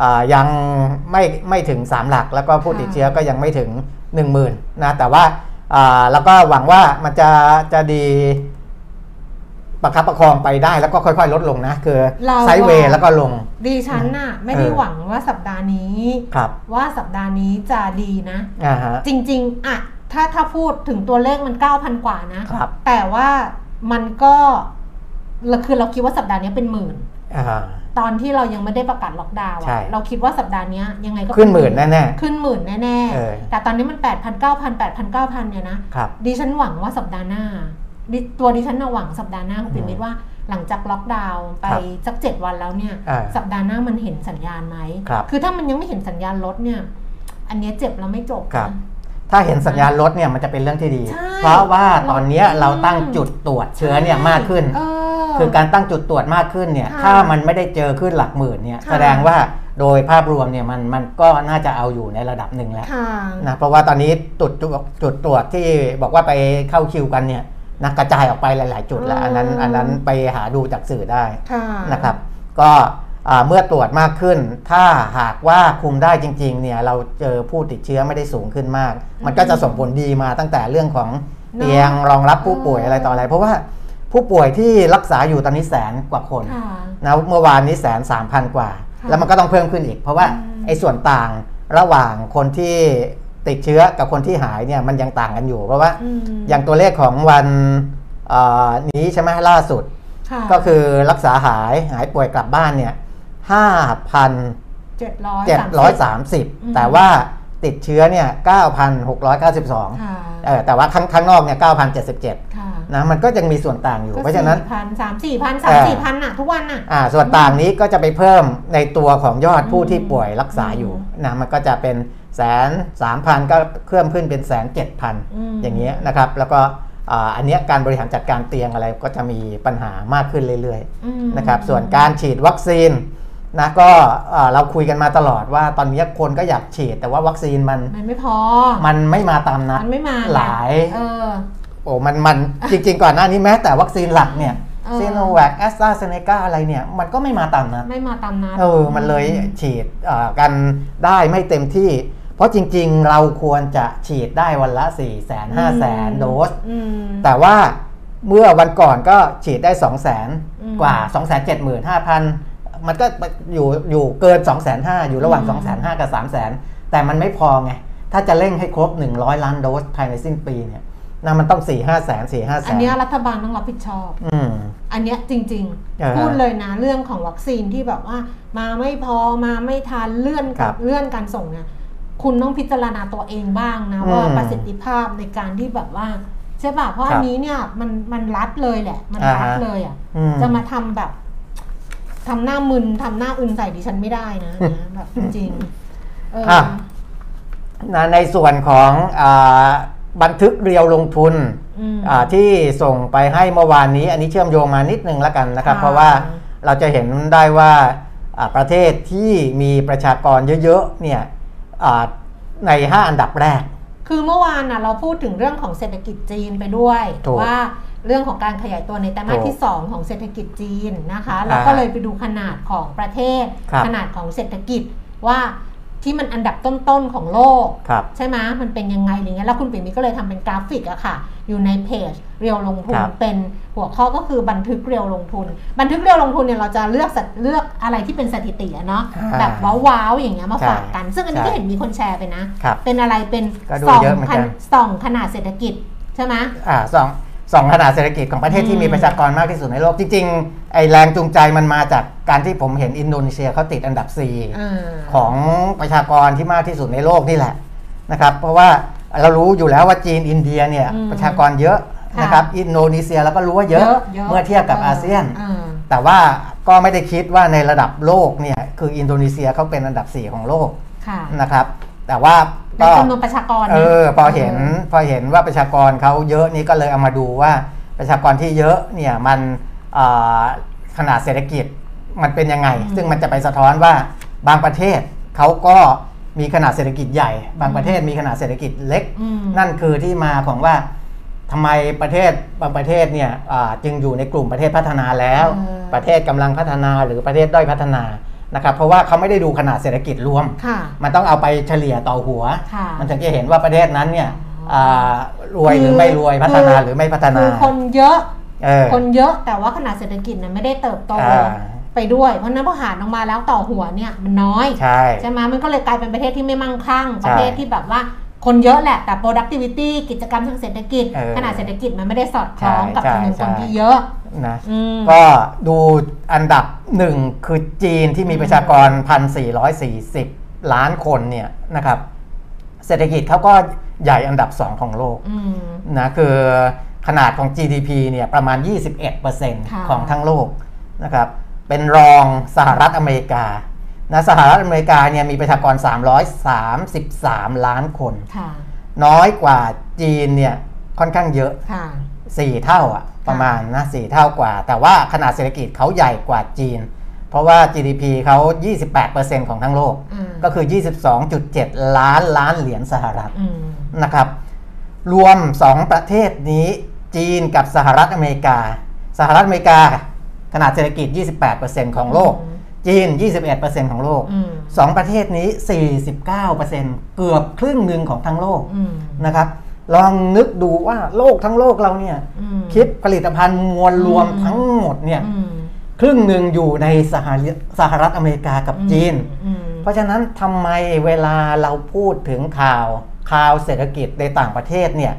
อ่ายังไม่ไม่ถึง 3 หลัก แล้วก็ผู้ติดเชื้อก็ยังไม่ถึง 10,000นะแต่ว่าอ่าแล้วก็หวังว่ามันจะจะดีประคับประคองไปได้แล้วก็ค่อยๆ ลดลงนะ คือเราไซด์เวย์อะแล้วก็ลงดิฉันน่ะ ไม่ได้เออหวังว่าสัปดาห์นี้ครับว่าสัปดาห์นี้จะดีนะอ่าฮะจริง ๆอะถ้าถ้าพูดถึงตัวเลขมัน 9,000 กว่านะครับแต่ว่า มันก็เราคือเราคิดว่าสัปดาห์นี้เป็นหมื่นอ่าตอนที่เรายังไม่ได้ประกาศล็อกดาวน์ใช่อะเราคิดว่าสัปดาห์นี้ยังไงก็ขึ้นหมื่นแน่ขึ้นหมื่นแน่เออๆแต่ตอนนี้มัน8 0 0 0 9,000 8,000 9,000เนี่ยนะๆครับดิฉันหวังว่าสัปดาห์หน้าดิตัวดิฉันน่ะหวังสัปดาห์หน้าคุณปิ่มมิตรว่าหลังจากล็อกดาวน์ไปครับสักเจ็ดวันแล้วเนี่ยอ่าสัปดาห์หน้ามันเห็นสัญญาณไหมครับอถ้ามันยังไม่เห็นสัญญาณลดเนี่ย อันเนี้ยเจ็บแล้วไม่จบครับนะ ถ้าเห็นสัญญาณลดเนี่ยมันจะเป็นเรื่องที่ดีใช่เพราะว่าตอนเนี้ยเราเราตั้งจุดตรวจเชื้อเนี่ยมากขึ้นเออคือการตั้งจุดตรวจมากขึ้นเนี่ยค่ะถ้ามันไม่ได้เจอขึ้นหลักหมื่นเนี่ยค่ะแสดงว่าโดยภาพรวมเนี่ยมันมันก็น่าจะเอาอยู่ในระดับหนึ่งแล้วค่ะนะเพราะว่าตอนนี้จุดจุดจุดตรวจที่บอกว่าไปเข้าคิวกันเนี่ยนะกระจายออกไปหลาย ๆ จุดแล้วอันนั้นอันนั้นไปหาดูจากสื่อได้ค่ะนะครับ ก็อ่า เมื่อตรวจมากขึ้น ถ้าหากว่าคุมได้จริงๆเนี่ยเราเจอผู้ติดเชื้อไม่ได้สูงขึ้นมาก มันก็จะส่งผลดีมาตั้งแต่เรื่องของเตียงรองรับผู้ป่วยอะไรต่ออะไร เพราะว่าผู้ป่วยที่รักษาอยู่ตอนนี้แสนกว่าคนค่ะนะเมื่อวานนี้แสนสามพันกว่าค่ะแล้วมันก็ต้องเพิ่มขึ้นอีก เพราะว่าอืมไอ้ส่วนต่างระหว่างคนที่ติดเชื้อกับคนที่หายเนี่ยมันยังต่างกันอยู่ เพราะว่าอืมอย่างตัวเลขของวันเอ่อนี้ใช่ไหมล่าสุดค่ะก็คือรักษาหายหายป่วยกลับบ้านเนี่ย ห้าพันเจ็ดร้อยเจ็ดร้อยสามสิบอืมแต่ว่าติดเชื้อเนี่ยเก้าพันหกร้อยเก้าสิบสองค่ะเออแต่ว่าข้างข้างนอกเนี่ยเก้าพันเจ็ดสิบเจ็ดค่ะนะมันก็ยังมีส่วนต่างอยู่ เพราะฉะนั้นพันสามสี่พันสามสี่พันน่ะทุกวันน่ะอ่าส่วนต่างนี้ก็จะไปเพิ่มในตัวของยอดผู้อืมที่ป่วยรักษาอยู่อืมนะมันก็จะเป็นแสนสามพันก็เพิ่มขึ้นเป็นแสนเจ็ดพันอืมอย่างเงี้ยนะครับ แล้วก็อ่าอันเนี้ยการบริหารจัดการเตียงอะไรก็จะมีปัญหามากขึ้นเรื่อยอืมๆนะครับส่วนการฉีดวัคซีน นะก็อ่าเราคุยกันมาตลอดว่าตอนนี้คนก็อยากฉีด แต่ว่าวัคซีนมันมันไม่พอ มันไม่มาตามนัดมันไม่มาหลายเออโอ้มันมันจริงๆก่อนหน้านี้แม้แต่วัคซีนหลักเนี่ยเออซีโนแวคแอสตราเซเนกาอะไรเนี่ย มันก็ไม่มาตามนัดไม่มาตามนัดเออมันเลยฉีดอ่ากันได้ไม่เต็มที่ เพราะจริงๆ เราควรจะฉีดได้วันละ 4 0 0 0 0 0 5 0 0 0 0 โดสอืมแต่ว่าเมื่อวันก่อนก็ฉีดได้ 2 0 0 0 0อืม0กว่า 2 7 5 0 0 0 มันก็อยู่อยู่เกิน 2 5 0 0 0 0อยู่ระหว่าง 2 5 0 0 0 กับ3 0 0 0 0 0 แต่มันไม่พอไง ถ้าจะเร่งให้ครบ 100 ล้านโดสภายในสิ้นปีเนี่ยนะมันต้อง4 5 0 0 0 0 4 5 0 0 0อันเนี้ยรัฐบาลต้องรับผิดชอบอืมอันเนี้ยจริงอ่าฮะๆพูดเลยนะเรื่องของวัคซีนที่แบบว่า มาไม่พอมาไม่ทันเลื่อนครักับบเลื่อนการส่งเนี่ยคุณต้องพิจารณาตัวเองบ้างนะอืมว่าประสิทธิภาพในการที่แบบว่าใช่ป่ะเพราะครับอันนี้เนี่ยมันมันรัดเลยแหละ มันรัดอ่าฮะเลยอะอืมจะมาทำแบบ ทำหน้ามึนทำหน้าอึนใส่ดิฉันไม่ได้นะอันเนี้ยแบบจริงๆเออออะนะในส่วนของอาบันทึกเรียวลงทุนอืมอ่าที่ส่งไปให้เมื่อวานนี้ อันนี้เชื่อมโยงมานิดนึงแล้วกันนะครับค่ะเพราะว่าเราจะเห็นได้ว่าอ่าประเทศที่มีประชากรเยอะๆเนี่ยอ่าใน 5 อันดับแรก คือเมื่อวานน่ะเราพูดถึงเรื่องของเศรษฐกิจจีนไปด้วยถูกว่า เรื่องของการขยายตัวในไตรมาสถูกที่ 2 ของเศรษฐกิจจีนนะคะแล้วก็เลยไปดูขนาดของประเทศครับขนาดของเศรษฐกิจว่าที่มันอันดับต้นๆของโลกครับใช่ไหมมันเป็นยังไงอะไรเงี้ยแล้วคุณปิ่มมิก็เลยทำเป็นกราฟิกอะค่ะ อยู่ในเพจเรียวลงทุนครับเป็นหัวข้อก็คือบันทึกเรียวลงทุน บันทึกเรียวลงทุนเนี่ยเราจะเลือกสัตเลือกอะไรที่เป็นสถิติอะเนาะอ่าแบบว้าวๆอย่างเงี้ยมาใช่ฝากกัน ซึ่งอันนี้ใช่ก็เห็นมีคนแชร์ไปนะครับเป็นอะไรเป็นก็ดูส่องเยอะเหมือนกันส่องขนาดเศรษฐกิจใช่ไหมอ่าสอง สองขนาดเศรษฐกิจของประเทศอืที่มมีประชากรมากที่สุดในโลก จริงๆไอแรงจูงใจมันมาจากการที่ผมเห็นอินโดนีเซียเขาติดอันดับ4าของประชากรที่มากที่สุดในโลกนี่แหละนะครับ เพราะว่าเรารู้อยู่แล้วว่าจีนอินเดียเนี่ยอืมประชากรเยอะค่ะนะครับอินโดนีเซียเราก็รู้ว่าเยอะเมื่อเทียบกับอาเซียนอ่าแต่ว่าก็ไม่ได้คิดว่าในระดับโลกเนี่ยคืออินโดนีเซียเขาเป็นอันดับ 4 ของโลกค่ะนะครับ แต่ว่า ในก็จำนวนประชากรนะเออพอเห็นพอเห็นว่าประชากรเขาเยอะนี่ก็เลยเอามาดูว่าประชากรที่เยอะเนี่ยมันเอ่อขนาดเศรษฐกิจมันเป็นยังไงอืมซึ่งมันจะไปสะท้อนว่าบางประเทศเขาก็มีขนาดเศรษฐกิจใหญ่ บางประเทศมีขนาดเศรษฐกิจเล็กอืมนั่นคือที่มาของว่าทำไมประเทศบางประเทศเนี่ยอ่าจึงอยู่ในกลุ่มประเทศพัฒนาแล้วเออประเทศกำลังพัฒนาหรือประเทศด้อยพัฒนา นะครับเพราะว่าเขาไม่ได้ดูขนาดเศรษฐกิจรวมค่ะมันต้องเอาไปเฉลี่ยต่อหัวค่ะมันถึงจะเห็นว่าประเทศนั้นเนี่ยอ๋ออ่ารวยหรือไม่รวยพัฒนาหรือไม่พัฒนาคือคนเยอะเออคนเยอะแต่ว่าขนาดเศรษฐกิจเนี่ยไม่ได้เติบโตอ่าไปด้วยเพราะฉะนั้นพอหารออกมาแล้วต่อหัวเนี่ยมันน้อยใช่ใช่ไหมมันก็เลยกลายเป็นประเทศที่ไม่มั่งคั่งใช่ประเทศที่แบบว่า คนเยอะแหละ แต่ productivity กิจกรรมทางเศรษฐกิจเออขนาดเศรษฐกิจมันไม่ได้สอดคล้องใช่กับจำนวนใช่คนที่เยอะนะอืมก็ดูอันดับหนึ่งคือจีนที่มีประชากร 1,440 ล้านคนเนี่ยนะครับ เศรษฐกิจเขาก็ใหญ่อันดับ2ของโลกอืมนะคือขนาดของ GDP เนี่ยประมาณค่ะ21%ของทั้งโลกนะครับ เป็นรองสหรัฐอเมริกา นะสหรัฐอเมริกาเนี่ยมีประชากร 333 ล้านคนค่ะน้อยกว่าจีนเนี่ยค่อนข้างเยอะค่ะ4เท่าอะประมาณนะ4เท่ากว่า แต่ว่าขนาดเศรษฐกิจเขาใหญ่กว่าจีน เพราะว่า GDP เขา 28%ของทั้งโลกอืมก็คือ 22.7 ล้านล้านเหรียญสหรัฐอืมนะครับ รวม 2 ประเทศนี้จีนกับสหรัฐอเมริกา สหรัฐอเมริกาขนาดเศรษฐกิจ 28%ของโลกอืม จีน 21%ของโลกอืมสองประเทศนี้ 49%เกือบครึ่งหนึ่งของทั้งโลกอืมนะครับ ลองนึกดูว่าโลกทั้งโลกเราเนี่ยอืมคิดผลิตภัณฑ์มวลรวมอืมทั้งหมดเนี่ยอืมครึ่งหนึ่งอยู่ในสหรัฐสหรัฐอเมริกากับจีนอืมเพราะฉะนั้นทำไมเวลาเราพูดถึงข่าวข่าวเศรษฐกิจในต่างประเทศเนี่ย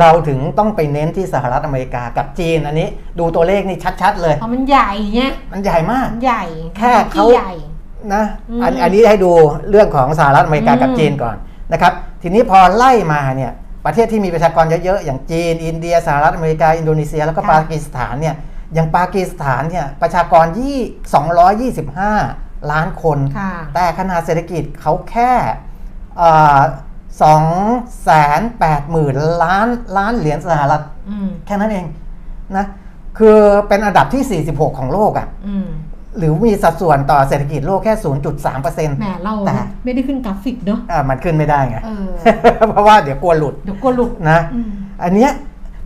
เราถึงต้องไปเน้นที่สหรัฐอเมริกากับจีนอันนี้ ดูตัวเลขนี่ชัดๆ เลยเพราะมันใหญ่ไงมันใหญ่มากมันใหญ่แค่เขาที่ใหญ่นะอืมอันอันนี้ให้ดูเรื่องของสหรัฐอเมริกากับอืมจีนก่อนนะครับ ทีนี้พอไล่มาเนี่ยประเทศที่มีประชากรเยอะๆ อย่างจีน อินเดียสหรัฐอเมริกา อินโดนีเซีย แล้วก็ปากีสถานเนี่ยอย่างปากีสถานเนี่ยประชากรยี่225 ล้านคนค่ะแต่ขนาดเศรษฐกิจเขาแค่ สองแสนแปดหมื่นล้านล้านเหรียญสหรัฐอืมแค่นั้นเองนะคือเป็นอันดับที่ 46 ของโลกอะ่ะอืมหรือมีสัดส่วนต่อเศรษฐกิจโลกแค่ 0.3%เปอร์เซ็นต์แหมเราแต่ไม่ได้ขึ้นกราฟิกเนาะมันขึ้นไม่ได้ไงเออเพราะว่าเดี๋ยวกลัวหลุดเดี๋ยวกลัวหลุดนะอืมอันเนี้ย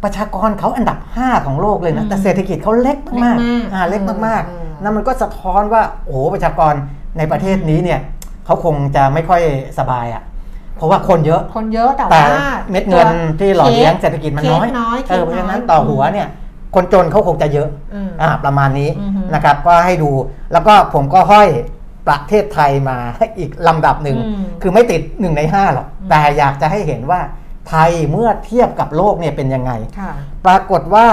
ประชากรเขาอันดับ 5 ของโลกเลยนะอืมแต่เศรษฐกิจเขาเล็กมากเล็กมากอ่าเล็กมากเออๆนั่นมันก็สะท้อนว่าโอ้โหประชากรในประเทศนี้เนี่ยเขาคงจะไม่ค่อยสบายอะ่ะ เพราะว่าคนเยอะ คนเยอะแต่แต่ว่าเม็ดเงินที่หล่อเลี้ยงเศรษฐกิจมันน้อยเคสน้อยเออเพเคสน้อยราะฉะนั้นต่อหัวเนี่ยคนจนเขาคงจะเยอะอืมอ่าประมาณนี้อือฮึนะครับ ก็ให้ดูแล้วก็ผมก็ห้อยประเทศไทยมาอีกลำดับหนึ่งอืมคือไม่ติดหนึ่งในห้าหรอกอืมแต่อยากจะให้เห็นว่าไทยเมื่อเทียบกับโลกเนี่ยเป็นยังไงค่ะปรากฏว่า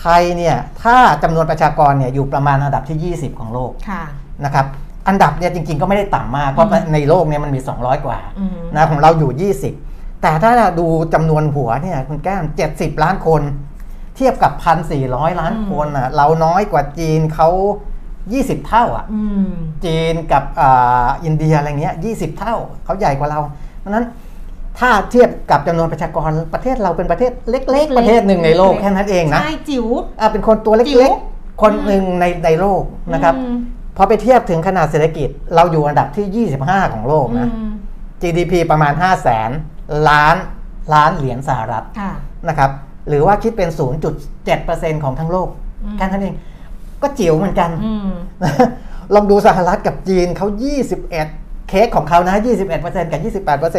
ไทยเนี่ยถ้าจำนวนประชากรเนี่ยอยู่ประมาณอันดับที่ 20 ของโลกค่ะนะครับ อันดับเนี่ยจริง ๆ ก็ไม่ได้ต่ำมากเพราะอืมในโลกเนี่ยมันมี 200 กว่าอืมนะของเราอยู่ 20 แต่ถ้าดูจำนวนหัวเนี่ยคุณแก้ม 70 ล้านคน เทียบกับ 1,400 ล้านคนอะเราน้อยกว่าจีนเขา20 เท่าอะอืมจีนกับอ่าอินเดียอะไรเงี้ย20 เท่าเขาใหญ่กว่าเราเพราะฉะนั้นถ้าเทียบกับจำนวนประชากรประเทศเราเป็นประเทศเล็ก ๆ ประเทศหนึ่งในโลกแค่นั้นเองนะใช่จิ๋วอ่าเป็นคนตัวจิ๋เล็กวๆคนหนึ่งในในโลกนะครับอืม พอไปเทียบถึงขนาดเศรษฐกิจ เราอยู่อันดับที่ 25 ของโลกอืนะม GDP ประมาณ 5 0 0แสนล้านล้านเหรียญสหรัฐค่ะนะครับ หรือว่าคิดเป็น 0.7%ของทั้งโลกอืมแค่นั้นเอง ก็จิ๋วเหมือนกันอืมลองดูสหรัฐกับจีนเขา 21 เค้กของเขานะ 21%กับ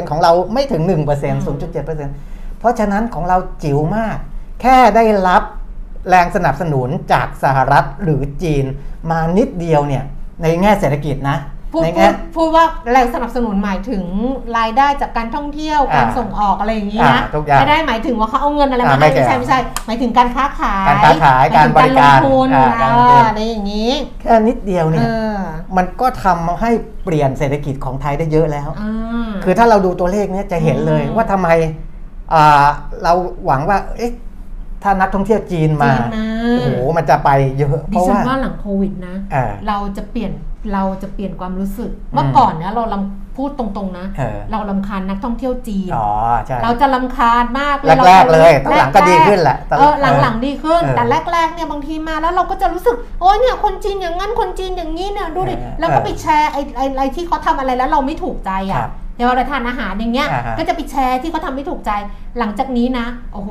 28%ของเราไม่ถึง 1% 0.7%เพราะฉะนั้นของเราจิ๋วมาก แค่ได้รับ แรงสนับสนุนจากสหรัฐหรือจีน มานิดเดียวเนี่ยในแง่เศรษฐกิจนะพูดในพูแง่ดพูดว่าแรงสนับสนุนหมายถึงรายได้จากการท่องเที่ยวอ่าการส่งออกอะไรอย่างนี้อ่านะทุกอย่างไม่ได้หมายถึงว่าเขาเอาเงินอะไรอ่ามาไม่ให้ไม่ใช่เกี่ยวไม่ใช่หมายถึงการค้าขายการค้าขายหมถึงการบริการลงทุนอ่าการลงทุนอ่าอะไรอย่างนี้ แค่นิดเดียวเอเนี่ยอมันก็ทำให้เปลี่ยนเศรษฐกิจของไทยได้เยอะแล้วอ่าคือถ้าเราดูตัวเลขเนี้ยจะเห็นเลยอืมว่าทำไมอ่าเราหวังว่าเอ๊ะ ถ้านักท่องเที่ยวจีนมาจีนมา โอ้โหมันจะไปเยอะเพดิราะฉันว่าว่าหลังโควิดนะ เออ เราจะเปลี่ยนเราจะเปลี่ยนความรู้สึก เมื่อก่อนเนี่ยเราลำพูดตรงๆนะ เออ เราลำคาญนักท่องเที่ยวจีน อ๋อใช่ เราจะลำคาญมากแรกๆเลยตอนหลังก็ดีขึ้นแหละเออหลังๆดีขึ้น เออแต่แรกๆเนี่ยบางทีมาแล้วเราก็จะรู้สึกโอ้ยเนี่ยคนจีนอย่างนั้นคนจีนอย่างนี้เนี่ยดูดิเออแล้วก็ไปแชร์ไอ้ไอ้ไอ้ที่เขาทำอะไรแล้วเราไม่ถูกใจครัอะบ เดี๋ยวเราทานอาหารอย่างเงี้ย อ่าฮะ ก็จะไปแชร์ที่เขาทำไม่ถูกใจ หลังจากนี้นะ โอ้โห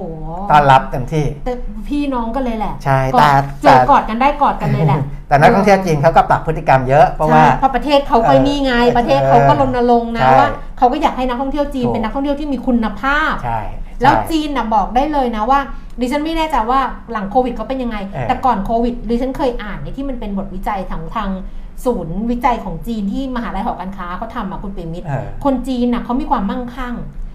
ต้อนรับเต็มที่ แต่พี่น้องกันเลยแหละใช่กอแต่ดเจแต่ อกอดกันได้กอดกันเลยแหละ แต่นักท่องเที่ยวจีนเขาก็ปรับพฤติกรรมเยอะเพราะว่า ใช่เพราะประเทศเขาก็เออนี่ไง เออประเทศเขาก็รณรงค์นะใช่ว่าเขาก็อยากให้นักท่องเที่ยวจีนถูก เป็นนักท่องเที่ยวที่มีคุณภาพ ใช่แล้วใช่จีนนะบอกได้เลยนะว่า ดิฉันไม่แน่ใจว่าหลังโควิดเขาเป็นยังไง เออแต่ก่อนโควิดดิฉันเคยอ่านในที่มันเป็นบทวิจัยทางทาง ศูนย์วิจัยของจีนที่มหาลัยหอการค้าเขาทำอะคุณเปรมิตรเออคนจีนน่ะเขามีความมั่งคั่ง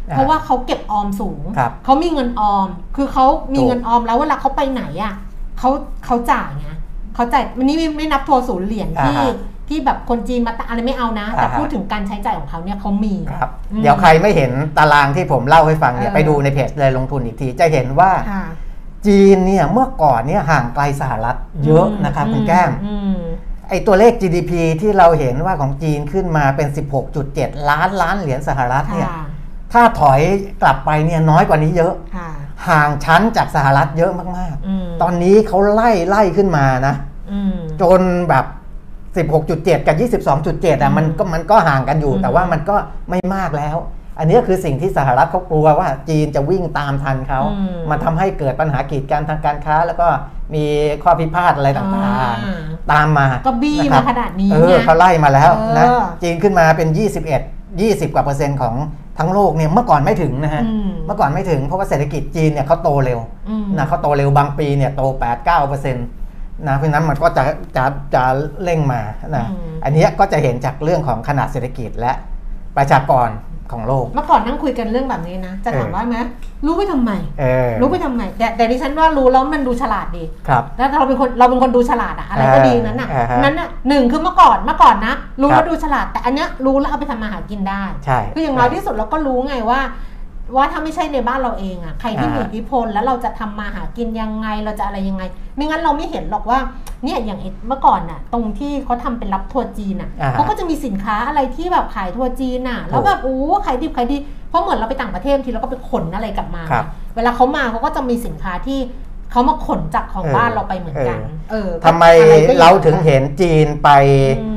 อ่าเพราะว่าเขาเก็บออมสูงครับเขามีเงินออม คือเขามีถูกเงินออมแล้วเวลาเขาไปไหนอะเขาเขาจ่ายไงเขาจ่ายวันนี้ไม่ไม่นับทัวร์ศูนย์เหรียญที่อ่าฮะที่แบบคนจีนมาตะอะไรไม่เอานะ แต่อ่าฮะพูดถึงการใช้จ่ายของเขาเนี่ยเขามีครับอืมเดี๋ยวใครไม่เห็นตารางที่ผมเล่าให้ฟังเนี่ยเออไปดูในเพจเลยลงทุนอีกที จะเห็นว่าค่ะจีนเนี่ยเมื่อก่อนเนี่ยห่างไกลสหรัฐเยอะนะครับคุณแก้มอืม ไอตัวเลข GDP ที่เราเห็นว่าของจีนขึ้นมาเป็น 16.7 ล้านล้านเหรียญสหรัฐเนี่ยค่ะถ้าถอยกลับไปเนี่ยน้อยกว่านี้เยอะค่ะห่างชั้นจากสหรัฐเยอะมากอืมๆตอนนี้เขาไล่ไล่ขึ้นมานะอืมจนแบบ 16.7 กับ 22.7อะอืมมันก็มันก็ห่างกันอยู่อืมแต่ว่ามันก็ไม่มากแล้ว อันนี้คือสิ่งที่สหรัฐเขากลัวว่าจีนจะวิ่งตามทันเขาอืมมันทำให้เกิดปัญหากีดกันทางการค้า แล้วก็มีข้อพิพาทอะไรต่างอ่าๆตามมา ก็บี้ะครัมาขนาดนี้เออไงเขาไล่มาแล้วนะเออจีนขึ้นมาเป็น 21 20 กว่าเปอร์เซ็นต์ของทั้งโลกเนี่ยเมื่อก่อนไม่ถึงนะฮะอืมเมื่อก่อนไม่ถึงเพราะว่าเศรษฐกิจจีนเนี่ยเขาโตเร็วอืมนะเขาโตเร็วบางปีเนี่ยโต 8 9เปอร์เซ็นต์นะเพราะฉะนั้นมันก็จะจะจะเร่งมานะอืมอันเนี้ยก็จะเห็นจากเรื่องของขนาดเศรษฐกิจและประชากร ของโลก เมื่อก่อนนั่งคุยกันเรื่องแบบนี้นะ จะถามเออว่าไหมรู้ไปทำไมเออรู้ไปทำไม แต่แต่ดิฉันว่ารู้แล้วมันดูฉลาดดีครับแล้วเราเป็นคนเราเป็นคนดูฉลาดอะอะไรก็ดีนั้นอะอ่าฮะนั้นอะหนึ่งคือเมื่อก่อนเมื่อก่อนนะ รู้ครัแล้บวดูฉลาด แต่อันเนี้ยรู้แล้วเอาไปทำมาหากินได้ ใช่คืออย่างน้อยที่สุดเราก็รู้ไงว่า ว่าถ้าไม่ใช่ในบ้านเราเองอะใครที่มีอ่าอิทธิพลแล้วเราจะทำมาหากินยังไงเราจะอะไรยังไง ไม่งั้นเราไม่เห็นหรอกว่าเนี่ยอย่างไอ้เมื่อก่อนน่ะ ตรงที่เขาทำเป็นรับทัวร์จีนอะอ่าฮะเขาก็จะมีสินค้าอะไรที่แบบขายทัวร์จีนอะแล้วแบบโอ้ขายดิบขายดีเพราะเหมือนเราไปต่างประเทศบางทีเราก็ไปขนอะไรกลับมาครับเวลาเขามาเขาก็จะมีสินค้าที่เขามาขนจากของเออบ้านเราไปเหมือนกัน เออทำไมอะก็อย่เราถึงเห็นจีนไปอืมอ่า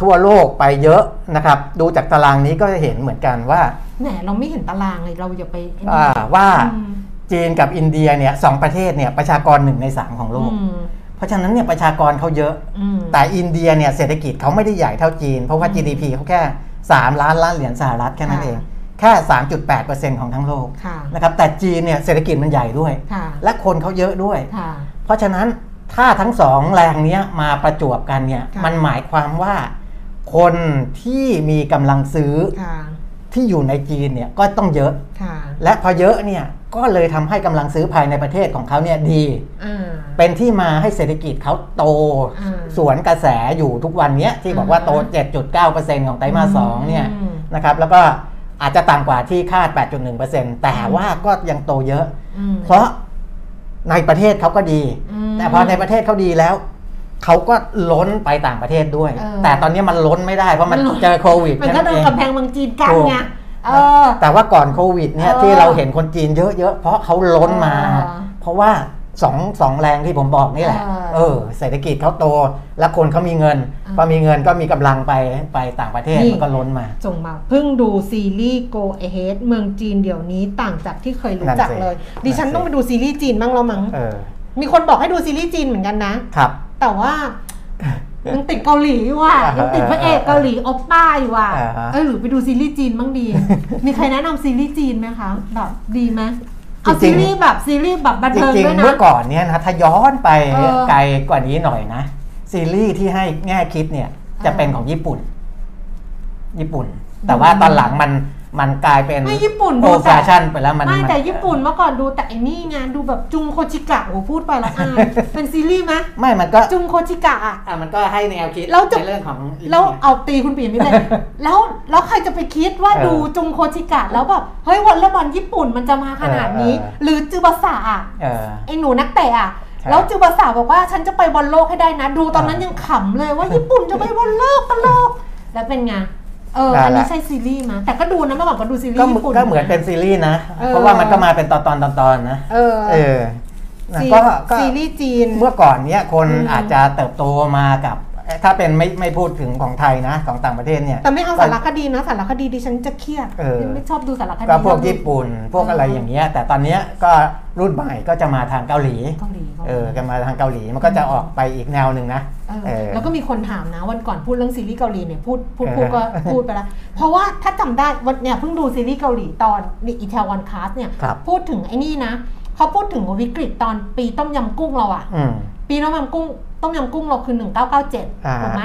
ทั่วโลกไปเยอะนะครับ ดูจากตารางนี้ก็จะเห็นเหมือนกันว่าแหมเราไม่เห็นตารางเลยเราอย่าไปไอ้นี่อ่าว่าอืมจีนกับอินเดียเนี่ยสองประเทศเนี่ยประชากรหนึ่งในสามของโลกอืมเพราะฉะนั้นเนี่ยประชากรเขาเยอะอืมแต่อินเดียเนี่ยเศรษฐกิจเขาไม่ได้ใหญ่เท่าจีน เพราะว่าอืม GDP เขาแค่ 3 ล้านล้านเหรียญสหรัฐแค่นั้นค่ะเอง แค่ 3.8%ของทั้งโลกค่ะนะครับแต่จีนเนี่ยเศรษฐกิจมันใหญ่ด้วยค่ะและคนเขาเยอะด้วยค่ะเพราะฉะนั้น ถ้าทั้งสองแรงเนี้ยมาประจวบกันเนี่ยค่ะมันหมายความว่าคนที่มีกำลังซื้อค่ะที่อยู่ในจีนเนี่ยก็ต้องเยอะค่ะและพอเยอะเนี่ยก็เลยทำให้กำลังซื้อภายในประเทศของเขาเนี่ยดีอ่าเป็นที่มาให้เศรษฐกิจเขาโตอ่าสวนกระแสอยู่ทุกวันเนี้ยที่บอกว่าโต 7.9%ของไตรมาสสองเนี่ยอืมนะครับแล้วก็อาจจะต่ำกว่าที่คาด 8.1%แต่ว่าก็ยังโตเยอะอืมเพราะ ในประเทศเขาก็ดีอืมแต่พอในประเทศเขาดีแล้วเขาก็ล้นไปต่างประเทศด้วยเออแต่ตอนนี้มันล้นไม่ได้เพราะมันมันล้นเจอโควิดมันก็แค่โดนเองกำแพงเมืองจีนกันถูกไงเออแต่ว่าก่อนโควิดเนี่ยเออที่เราเห็นคนจีนเยอะๆเพราะเขาล้นมาเออเพราะว่า สองสองแรงที่ผมบอกนี่แหละเออเออ เศรษฐกิจเขาโต แล้วคนเขามีเงินอ่าพอมีเงินก็มีกำลังไปไปต่างประเทศนี่มันก็ล้นมาส่งมา เพิ่งดูซีรีส์ Go Ahead เมืองจีนเดี๋ยวนี้ต่างจากที่เคยรู้จักนั่นสิเลย ดิฉันนั่นสิต้องไปดูซีรีส์จีนบ้างแล้วมั้งเออมีคนบอกให้ดูซีรีส์จีนเหมือนกันนะครับ แต่ว่ายังติดเกาหลีอยู่ว่ะอ่าฮะยังติดพระเอกเกาหลีโอปป้าอยู่ว่ะอ่าฮะเออหรือไปดูซีรีส์จีนบ้างดี มีใครแนะนำซีรีส์จีนไหมคะแบบดีไหม เอาซีรีส์แบบซีรีส์แบบบันจเทิงริงด้วยๆนะเมื่อก่อนเนี่ยนะถ้าย้อนไปเออไกลกว่านี้หน่อยนะ ซีรีส์ที่ให้แง่คิดเนี่ยจะเป็นของญี่ปุ่น ญี่ปุ่น แต่ว่าตอนหลังมัน มันกลายเป็นไม่ญี่ปุ่นโอดูแฟแต่ชั่นไปแล้วมันไม่มันแต่ญี่ปุ่นเมื่อก่อนดูแต่ไอ้นี่ไงดูแบบจุงโคจิกะโอ้พูดไปแล้วอายเป็นซีรีส์ไหมไม่มันก็จุงโคจิกะอะอะมันก็ให้แนวคิดแล้วจะในเรื่องของแล้วเอาตีคุณปียมิตรเลยแล้วแล้วใครจะไปคิดว่าเออดูจุงโคจิกะแล้วแบบเฮ้ยวอลเลย์บอลญี่ปุ่นมันจะมาขนาดนี้เออเออหรือสึบาสะอะเออไอ้หนูนักเตะอะใช่แล้วสึบาสะบอกว่าฉันจะไปบอลโลกให้ได้นะ ดูตอนนั้นเออยังขำเลยว่าญี่ปุ่นจะไปบอลโลกตลกแล้วเป็นไง เออนั่นแหละอันนี้ใช่ซีรีส์มั้ยแต่ก็ดูนะเมื่อก่อนก็ดูซีรีส์ก็เหมือนญี่ปุ่นก็เหมือนเป็นซีรีส์นะเออเพราะว่ามันก็มาเป็นตอนตอนตอนตอนๆนะเออเออนะซีก็ก็ซีรีส์จีนเมื่อก่อนเนี้ยคนอืมอาจจะเติบโตมากับ ถ้าเป็นไม่ไม่พูดถึงของไทยนะของต่างประเทศเนี่ยแต่ไม่เอาสารคดีนะสารคดีดิฉันจะเครียดเออไม่ชอบดูสารคดีก็พวกญี่ปุ่นพวกอะไรอย่างเงี้ยแต่ตอนเนี้ยก็รุ่นใหม่ก็จะมาทางเกาหลีเกาหลีเกาหลีเออกันมาทางเกาหลีมันก็จะออกไปอีกแนวหนึ่งนะเออเออแล้วก็มีคนถามนะวันก่อนพูดเรื่องซีรีส์เกาหลีเนี่ยพูดพูดพูดเออก็พูดไปแล้วเพราะว่าถ้าจำได้วันเนี่ยเพิ่งดูซีรีส์เกาหลีตอนอีเทวันคาสเนี่ยครับพูดถึงไอ้นี่นะเขาพูดถึงวิกฤตตอนปีต้มยำกุ้งเราอะอืมปีต้มยำกุ้ง ต้มยำกุ้งเราคือ 1997อ่าถูกไหม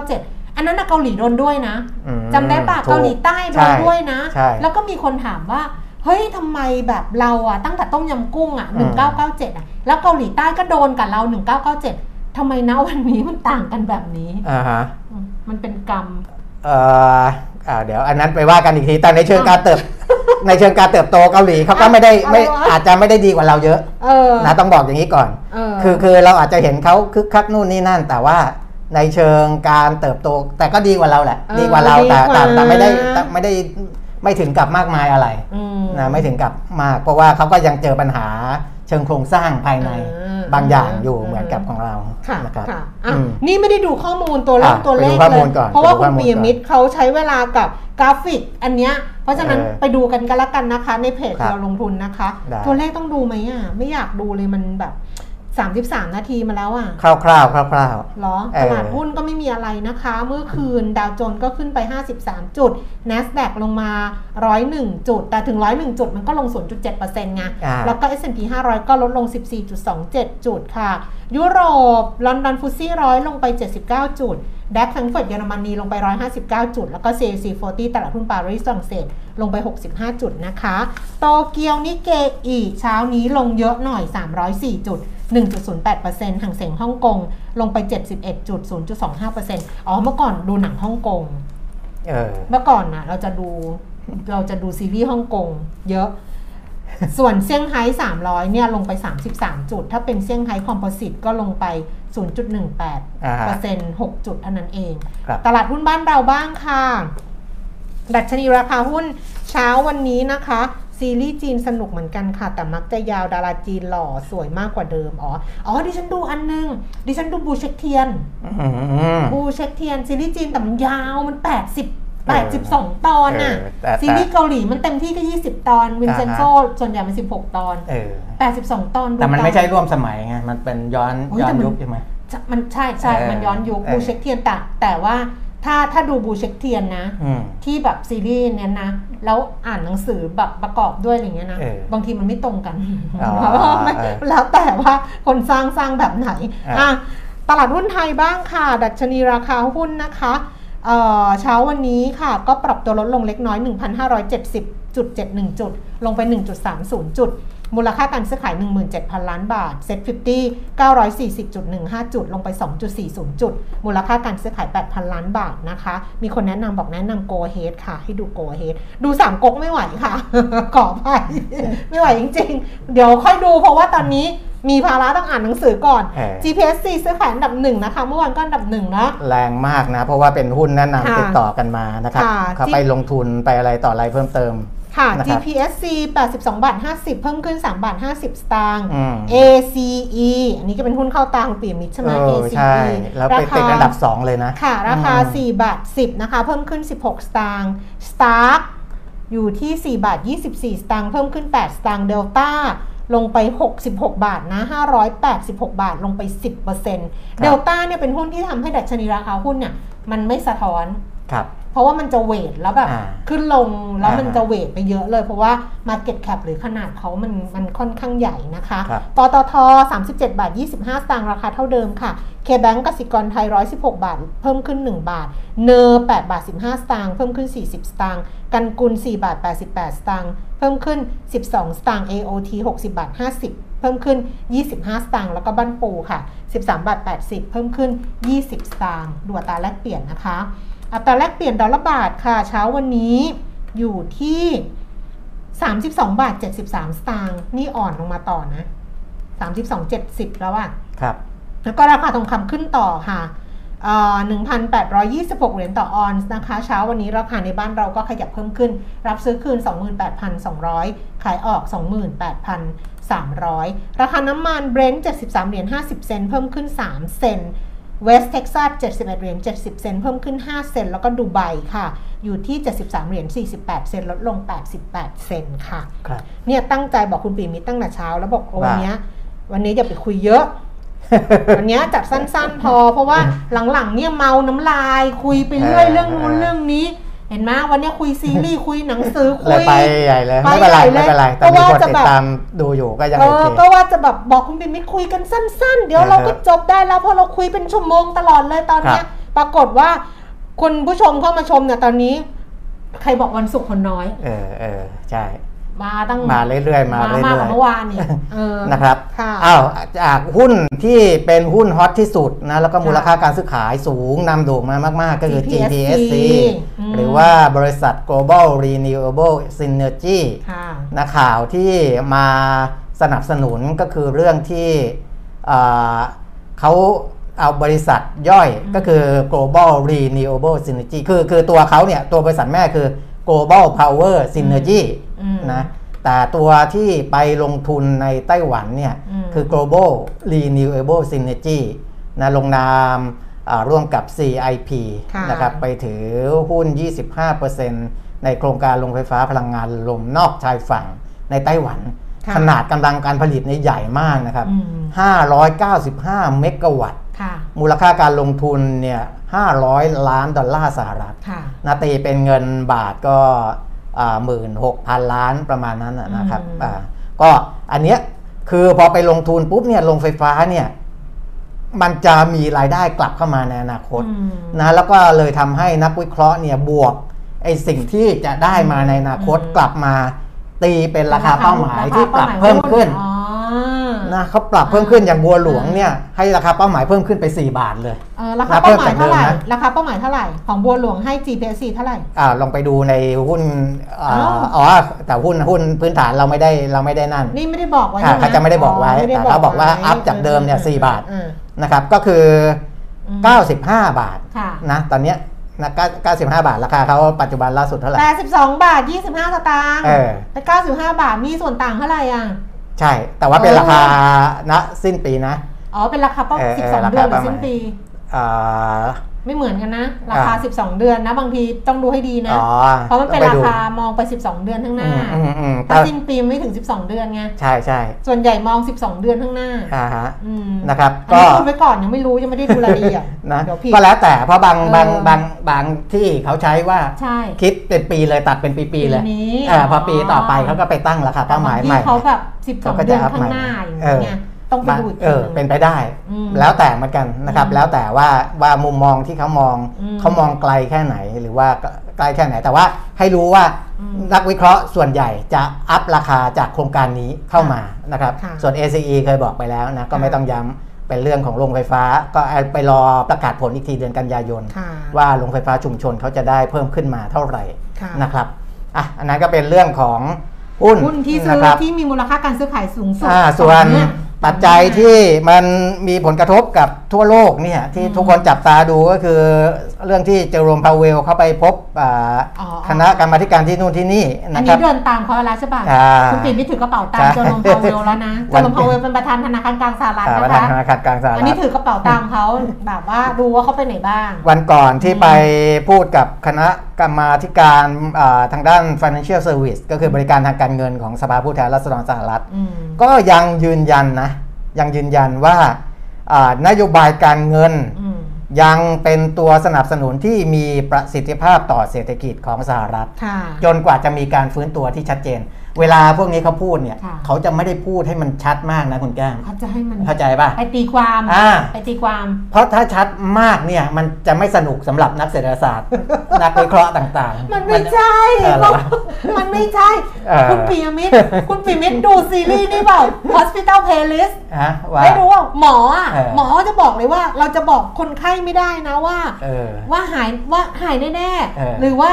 1997 อันนั้นนะเกาหลีโดนด้วยนะอืมจำได้ปะถูกเกาหลีใต้โดนใช่ด้วยนะใช่แล้วก็มีคนถามว่าเฮ้ยทำไมแบบเราอะตั้งแต่ต้มยำกุ้งอะอืม1997อะแล้วเกาหลีใต้ก็โดนกับเรา 1997 ทำไมนะวันนี้มันต่างกันแบบนี้อ่าฮะอืมมันเป็นกรรมเอ่ออ่าเดี๋ยวอันนั้นไปว่ากันอีกทีแต่ในเชิงการเติบ ในเชิงการเติบโตเกาหลีเขาก็ไม่ได้ไม่เอาวะอาจจะไม่ได้ดีกว่าเราเยอะเออนะต้องบอกอย่างนี้ก่อนเออคือคือเราอาจจะเห็นเขาคึกคักนู่นนี่นั่น แต่ว่าในเชิงการเติบโต แต่ก็ดีกว่าเราแหละเออดีกว่าเราแต่ดีกว่าแต่แต่ไม่ได้แต่ไม่ได้ไม่ถึงกับมากมายอะไรอืมนะไม่ถึงกับมาก เพราะว่าเขาก็ยังเจอปัญหา เชิงโครงสร้างภายในอ่าบางอย่างอยู่อ่าเหมือนกับของเราค่ะนะครับค่ะอะอืมนี่ไม่ได้ดูข้อมูลตัวเลขอะตัวเลขไปดูข้อมูลเลยก่อนเพราะว่าไปดูคุณข้อมูลคุณปียมิตรเขาใช้เวลากับกราฟิกอันเนี้ยเพราะฉะนั้นเออไปดูกันกันละกันนะคะ ในเพจครับเราลงทุนนะคะได้ตัวเลขต้องดูไหมอะไม่อยากดูเลยมันแบบ 33 นาทีมาแล้วอะ คร่าวๆคร่าวเหรอเออตลาดหุ้นก็ไม่มีอะไรนะคะ เมื่อคืนดาวโจนส์ก็ขึ้นไป 53 จุด NASDAQ ลงมา 101 จุด แต่ถึง 101 จุดมันก็ลง 0.7%ไงอ่าแล้วก็ S&P 500 ก็ลดลง 14.27 จุดค่ะ ยุโรป ลอนดอนฟุตซี่ร้อยลงไป 79 จุดดัคแฟรงก์เฟิร์ตเยอรมนีลงไป 159 จุด แล้วก็ CAC 40 ตลาดหุ้นปารีสฝรั่งเศสลงไป 65 จุดนะคะ โตเกียวนิเกอีเช้านี้ลงเยอะหน่อย 304 จุด 1.08%ห่างเสียงฮ่องกง ลงไป 71จุด0.25%อ๋อเมื่อก่อนดูหนังฮ่องกงๆเออเมื่อก่อนนะเราจะดูเราจะดูซีรีส์ฮ่องกงเยอะ ส่วนเซี่ยงไฮ้300 เนี่ยลงไป 33 จุด ถ้าเป็นเซี่ยงไฮ้คอมโพสิตก็ลงไป 0.18อ่าฮะเปอร์เซ็นต์6จุดเท่านั้นเองครับตลาดหุ้นบ้านเราบ้างค่ะ ดัชนีราคาหุ้นเช้าวันนี้นะคะ ซีรีส์จีนสนุกเหมือนกันค่ะ แต่มักจะยาวดาราจีนหล่อสวยมากกว่าเดิม อ๋อ อ๋อ ดิฉันดูอันนึง ดิฉันดูบูเช็คเทียนอืมบูเช็คเทียนซีรีส์จีนแต่มันยาวมัน 80เออ82 ตอนน่ะเออแต่ซีรีส์เกาหลีมันเต็มที่ก็ 20 ตอน วินเซนโซอ่าฮะส่วนใหญ่มัน 16 ตอนเออ82 ตอนดูแต่มันตาไม่ใช่ร่วมสมัยไง มันเป็นย้อนโอ้ยย้อนยุคแต่มันใช่ไหมจะมันใช่ใช่เออมันย้อนยุคเออบูเช็คเทียนแต่แต่ว่า ถ้าถ้าดูบูเช็คเทียนนะอืมที่แบบซีรีส์เนี้ยนะ แล้วอ่านหนังสือแบบประกอบด้วยอะไรเงี้ยนะเออบางทีมันไม่ตรงกันอ๋อไม่เออแล้วแต่ว่าคนสร้างสร้างแบบไหนอะอะตลาดหุ้นไทยบ้างค่ะ ดัชนีราคาหุ้นนะคะเอ่อเช้าวันนี้ค่ะก็ปรับตัวลดลงเล็กน้อย 1,570.71 จุด ลงไป 1.30 จุด มูลค่าการซื้อขาย 17,000 ล้านบาท เซ็ต50 940.15 จุด ลงไป 2.40 จุด มูลค่าการซื้อขาย 8,000 ล้านบาทนะคะ มีคนแนะนำบอกแนะนำ Go Ahead ค่ะ ให้ดู Go Ahead ดูสามก๊กไม่ไหวค่ะ ขอไปไม่ไหวจริง ๆ เดี๋ยวค่อยดูเพราะว่าตอนนี้มีภาระต้องอ่านหนังสือก่อนเออ GPSC ซื้อขายอันดับหนึ่งนะคะ เมื่อวานก็อันดับหนึ่งนะแรงมากนะ เพราะว่าเป็นหุ้นแนะนำค่ะติดต่อกันมานะครับค่ะเขาที่ไปลงทุนไปอะไรต่ออะไรเพิ่มเติม ค่ะนะครับ GPSC 82บาท50 เพิ่มขึ้น3บาท50 สตางค์อืม ACE อันนี้ก็เป็นหุ้นเข้าตาของปีมิตรใช่ไหมเออ ACE ใช่แล้วไปติดอันดับ 2 เลยนะ ค่ะ ราคาอืม4บาท 10 นะคะ เพิ่มขึ้น 16 สตางค์ Stark อยู่ที่ 4 บาท 24 สตางค์เพิ่มขึ้น 8 สตางค์ Delta ลงไป 66 บาทนะ 586 บาทลงไป 10%เดลต้าเนี่ยเป็นหุ้นที่ทำให้ดัชนีราคาหุ้นเนี่ยมันไม่สะท้อนครับ เพราะว่ามันจะเวทแล้วแบบอ่าขึ้นลงแล้วมันอ่าจะเวทไปเยอะเลย เพราะว่า Market Cap หรือขนาดเขามันมันค่อนข้างใหญ่นะคะครับปตท 37 บาท 25 สตางค์ราคาเท่าเดิมค่ะ K-Bank กสิกรไทย 116 บาท เพิ่มขึ้น 1 บาท เนอ8บาท 15 สตางค์เพิ่มขึ้น 40 สตางค์กันกุล 4 บาท 88 สตางค์เพิ่มขึ้น 12 สตางค์ AOT 60 บาท 50เพิ่มขึ้น 25 สตางค์แล้วก็บ้านปูค่ะ 13 บาท 80 เพิ่มขึ้น 20 สตางค์ดูอัตราแลกเปลี่ยนนะคะ อัตราแลกเปลี่ยนดอลลาร์บาทค่ะ เช้าวันนี้อยู่ที่ 32 บาท 73 สตางค์นี่อ่อนลงมาต่อนะ 32.70 แล้วอะครับ แล้วก็ราคาทองคำขึ้นต่อค่ะเอ่อ1,826 เหรียญต่อออนซ์นะคะ เช้าวันนี้ราคาในบ้านเราก็ขยับเพิ่มขึ้น รับซื้อคืน 28,200 ขายออก 28,300 ราคาน้ำมันเบรนท์73 เหรียญ50 เซนต์เพิ่มขึ้น 3 เซนต์ เวสเท็กซัส71 เหรียญ 70 เซนต์เพิ่มขึ้น 5 เซนต์แล้วก็ดูไบค่ะ อยู่ที่ 73 เหรียญ 48 เซนต์ลดลง 88 เซนต์ค่ะครับเนี่ยตั้งใจบอกคุณปีมิตรตั้งแต่เช้า แล้วบอกโอ้ว่าวันเนี้ยวันนี้อย่าไปคุยเยอะ วันเนี้ยจัดสั้นๆพอ เพราะว่าหลังๆเนี่ยเมาน้ำลายคุยไปเรื่อยเออเรื่องนู้นเออเรื่องนี้ เห็นไหมวันเนี้ยคุยซีรีส์คุยหนังสือคุยเลยไปใหญ่เลยไปไม่เป็นไรใหญ่เลยไม่เป็นไรแต่เพราะมีว่ามีคนจะติดแบบตามดูอยู่ก็ยังเอโออเคก็ว่าจะแบบบอกคุณปีมิตรคุยกันสั้น ๆ เดี๋ยวเราก็จบได้แล้วเพราะเราคุยเป็นชั่วโมงตลอดเลยตอนเนี้ยครับปรากฏว่าคุณผู้ชมเข้ามาชมเนี่ยตอนนี้ ใครบอกวันศุกร์คนน้อย เออเออใช่ มาตั้งมาเรื่อยๆมามาเรื่มากอกว่ายเมื่อวานนี่เออๆนะครับค่ะอ้าวจากหุ้นที่เป็นหุ้นฮอตที่สุดนะแล้วก็ค่ะมูลค่าการซื้อขายสูงนำโด่งมามาก ๆ ก็คือ GPSC GPSC อืมหรือว่าบริษัท Global Renewable Synergy ค่ะนะข่าวที่มาสนับสนุนก็คือเรื่องที่เอ่อเขาเอาบริษัทย่อยก็คือ global renewable synergy คือคือตัวเขาเนี่ย ตัวบริษัทแม่คือ global power synergy อืมนะแต่ตัวที่ไปลงทุนในไต้หวันเนี่ยอืมคือ global renewable synergy นะลงนามอ่าร่วมกับ CIP ค่ะนะครับไปถือหุ้น 25%ในโครงการโรงไฟฟ้าพลังงานลมนอกชายฝั่งในไต้หวันค่ะขนาดกำลังการผลิตเนี่ยใหญ่มากนะครับอืม595 เมกะวัตต์ค่ะมูลค่าการลงทุนเนี่ย 500 ล้านดอลลาร์สหรัฐค่ะนาตีเป็นเงินบาทก็หมื่นหกพันล้านประมาณนั้นนะนะครับอืมอ่าก็อันเนี้ยคือพอไปลงทุนปุ๊บเนี่ยลงไฟฟ้าเนี่ยมันจะมีรายได้กลับเข้ามาในอนาคตอืมนะแล้วก็เลยทำให้นักวิเคราะห์เนี่ยบวกไอ้สิ่งที่จะได้มาในอนาคตอืมกลับมาตีเป็นราคาเป้าหมายที่ปรับราคาเพิ่มขึ้นอ๋อ นะเขาปรับเพิ่มขึ้นอย่างบัวหลวงเนี่ยให้ราคาเป้าหมายเพิ่มขึ้นไป 4 บาทเลยเออราคานับเพิ่เป้ามหมายเท่าไหร่จากเดิมนะราคาเป้าหมายเท่าไหร่ของบัวหลวงให้ GPSC เท่าไหร่อ่าลองไปดูในหุ้นอ่าอ้าวอ๋อแต่หุ้นหุ้นพื้นฐานเราไม่ได้เราไม่ได้นั่น นี่ไม่ได้บอกไว้อ่าใช่ไหมเขาจะไม่ได้บอกไว้ม่แต่เขาบอกว่าไอัพจากเดิมเนี่ย4บาทอืมนะครับก็คืออืม95 บาทค่ะนะตอนเนี้ยนะ95 บาท ราคาเขาปัจจุบันล่าสุดเท่าไหร่แปดสิบสองบาทยี่สิบห้าสตางค์เออแต่เก้าสิบห้าบาท มีส่วนต่างเท่าไหร่อะ ใช่ แต่ว่าเป็นเออราคาณสิ้นปีนะ อ๋อ เป็นราคาเป้าเออสิบเอสอองราเดือคานหรือประมาณ สิ้นปี อ่า ไม่เหมือนกันนะ ราคาอ่า12 เดือนนะ บางทีต้องดูให้ดีนะอ๋อเพราะมันเป็นต้องราไดูคามองไป 12 เดือนข้างหอืน้ามอืมอืมถ้าสิ้นปีไม่ถึง 12 เดือนไงใช่ใช่ส่วนใหญ่มอง 12 เดือนข้างหน้าอ่าฮะอืมนะครับอันก็นี้พูดไว้ก่อนยังไม่รู้ยังไม่ได้ดูรายละเอียดนะเดี๋ยวผิดก็แล้วแต่เพราะบางเออบางบางบางที่เขาใช้ว่าใช่คิดเป็นปีเลยตัดเป็นปีๆเลยปีนี้เออพอปีต่อไปเขาก็ไปตั้งราคาเป้าหมายแต่บงใหม่ที่เขาแบบเขา12ก็เดืจะอนอัพข้างใหม่หน้าอย่างเออเงี้ย ต้องไปดูอีกเอทีอหนึ่งเป็นไปได้อืมแล้วแต่เหมือนกันนะครับอืมแล้วแต่ว่าว่ามุมมองที่เขามองอืมเขามองไกลแค่ไหนหรือว่าไกลแค่ไหน แต่ว่าให้รู้ว่าอืมนักวิเคราะห์ส่วนใหญ่จะอัพราคาจากโครงการนี้เข้ามานะครับค่ะส่วน ACE เคยบอกไปแล้วนะก็ไม่ค่ะต้องย้ำเป็นเรื่องของโรงไฟฟ้าก็ไปรอประกาศผลอีกทีเดือนกันยายนค่ะว่าโรงไฟฟ้าชุมชนเขาจะได้เพิ่มขึ้นมาเท่าไหร่ค่ะนะครับอะอันนั้นก็เป็นเรื่องของหุ้นหุ้นที่ซื้นะอครับที่มีมูลค่าการซื้อขายสูงสุดอ่าส่วนเนี่ย ปัจจัยที่มันมีผลกระทบกับทั่วโลกเนี่ยที่อืมทุกคนจับตาดูก็คือเรื่องที่เจอโรมพาวเวลเข้าไปพบอ่าอ๋อคณะกรรมาธิการที่นู่นที่นี่อันนะคนี้รับเดินตามเขาแล้วใช่ป่ะอ่าคุณปิ่นไม่ถือกระเป๋าตังใช่ค์เจอโรมพาวเวลแล้วนะเจวัอนโรมพาวเวลเป็นประธานธนาคารกลางสหรัฐอ่านะประธานคะธนาคารกลางสหอัรันนี้ฐถือกระเป๋าตังค์เขาแบบว่าดูว่าเขาไปไหนบ้าง วันก่อนที่ไปพูดกับคณะกรรมาธิการอ่าทางด้าน financial service ก็คือบริการทางการเงินของสภาผู้แทนราษฎรสหรัฐอืมก็ยังยืนยันนะ ยังยืนยันว่านโยบายการเงินยังเป็นตัวสนับสนุนที่มีประสิทธิภาพต่อเศรษฐกิจของสหรัฐ จนกว่าจะมีการฟื้นตัวที่ชัดเจน เวลาพวกนี้เขาพูดเนี่ย ค่ะ เขาจะไม่ได้พูดให้มันชัดมากนะคุณแก้มเขาจะให้มันเข้าใจป่ะ ไปตีความอ่า ไปตีความ เพราะถ้าชัดมากเนี่ยมันจะไม่สนุกสำหรับนักเศรษฐศาสตร์ นักวิเคราะห์ต่างๆ มันไม่ใช่เออเหรอมันไม่ใช่ เออ คุณปิยมิตรคุณปิยมิตรดูซีรีส์นี่เปล่า Hospital Playlist ฮะว่าได้ดูว่าหมออะเออ หมอจะบอกเลยว่าเราจะบอกคนไข้ไม่ได้นะว่า เออ ว่าหายว่าหายแน่เออ ๆ หรือว่า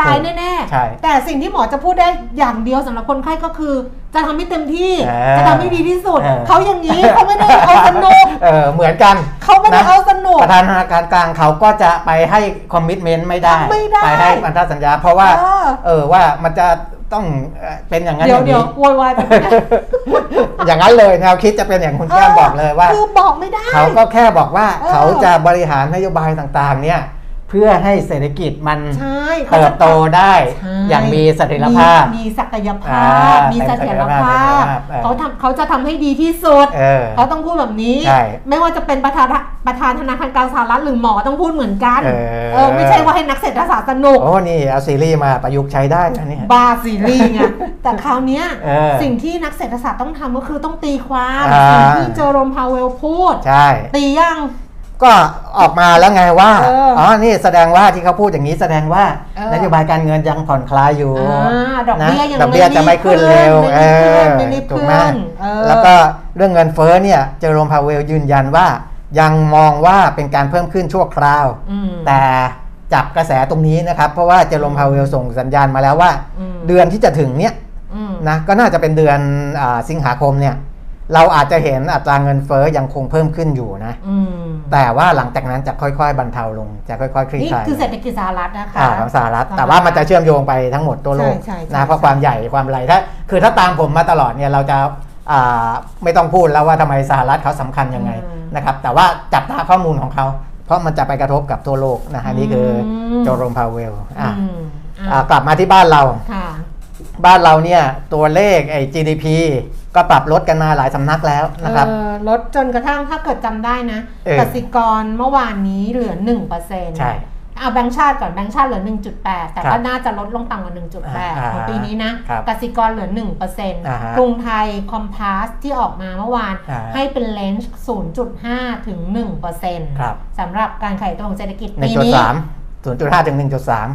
ตายแน่ใช่ๆแต่สิ่งที่หมอจะพูดได้อย่างเดียวสำหรับคนไข้ก็คือ จะทำให้เต็มที่เออจะทำให้ดีที่สุดเออเขาอย่างนี้เขาไม่ได้เอาสนุกเออเหมือนกัน เขาไม่ได้นะเอาสนุกประธานธนาคารกลางเขาก็จะไปให้คอมมิชเมนต์ไม่ได้ไม่ได้ไปให้พันธสัญญา เพราะว่าเออเออว่ามันจะต้องเอ่อเป็นอย่างนั้นเดี๋อยวย่างเดี๋ยวนี้โวยวายแบบนี้อย่างนั้นเลยแนวคิดจะเป็นอย่างคุณแก้มบอกเลยว่า คือบอกไม่ได้ เขาก็แค่บอกว่าเออเขาจะบริหารนโยบายต่างๆ เนี่ย เพื่อให้เศรษฐกิจมันใช่ขาเติจะบโตได้ใช่อย่างมีเสถียรภาพ มีมีศักยภาอ่าพ มีเสถียรภาพเออเขาทำเขาจะทำให้ดีที่สุดเออเขาต้องพูดแบบนี้ใช่ไม่ว่าจะเป็นประธานประธานธนาคารกลางสหรัฐหรือหมอต้องพูดเหมือนกันเออเออไม่ใช่ว่าให้นักเศรษฐศาสตร์สนุกโอ้นี่เอาซีรีส์มาประยุกต์ใช้ได้นะเนี่ยบาซีรีส์ไงแต่คราวเนี้ยเออสิ่งที่นักเศรษฐศาสตร์ต้องทำก็คือต้องตีความอ่าสิ่งที่เจอโรมพาวเวลพูดใช่ตียัง ก็ออกมาแล้วไงว่าเอออ๋ อ๋อนี่แสดงว่าที่เขาพูดอย่างนี้แสดงว่าเออนโยบายการเงินยังผ่อนคลายอยู่อ่าดอกเบี้ยยังนะดอกเบี้ยจะไม่ขึ้นเร็วไม่รีบขึ้นไม่รีบถูกขึ้ไหมนเออ แล้วก็เรื่องเงินเฟ้อเนี่ยเจอโรมพาเวลยืนยันว่า ยังมองว่าเป็นการเพิ่มขึ้นชั่วคราว อืม แต่จับกระแสตรงนี้นะครับ เพราะว่าเจอโรมพาเวลส่งสัญญาณมาแล้วว่า อืม เดือนที่จะถึงเนี่ยอืมนะก็น่าจะเป็นเดือนอาสิงหาคมเนี่ย เราอาจจะเห็นอัตราเงินเฟ้อยังคงเพิ่มขึ้นอยู่นะอืมแต่ว่าหลังจากนั้นจะค่อยๆ บรรเทาลงจะค่อยๆคลี่นี่คลายคือเศรษฐกิจสหรัฐนะคะอ่าของสหรัฐ แต่ว่ามันจะเชื่อมโยงไปทั้งหมดตัวโลกใช่ใช่ใช่นะเพราะความใหญ่ความอะไรถ้าคือถ้าตามผมมาตลอดเนี่ยเราจะอ่าไม่ต้องพูดแล้วว่าทำไมสหรัฐเขาสำคัญยังไงนะครับ แต่ว่าจับตาข้อมูลของเขา เพราะมันจะไปกระทบกับทั่วโลกนะฮะนี่คือโจโรมพาวเวลอะอืมอะกลับมาที่บ้านเราค่ะ บ้านเราเนี่ยตัวเลขไอ้ GDP ก็ปรับลดกันมาหลายสำนักแล้วนะครับเออลดจนกระทั่งถ้าเกิดจำได้นะเออกสิกรเมื่อวานนี้เหลือ1%ใช่เอาแบงค์ชาติก่อนแบงค์ชาติเหลือ 1.8 แต่ครัก็บน่าจะลดลงต่ำกว่าอ่า1.8 ของปีนี้นะครับกสิกรเหลืออ่าฮะ1%กรุงไทยคอมพาสที่ออกมาเมื่อวานอ่าให้เป็น range 0.5 ถึง1%ครับสำหรับการขยายตัวของเศรษฐกิจหนึ่ปีงจุดนี้สามศูนย์จุดห้าถึงหนึ่งจุดสาม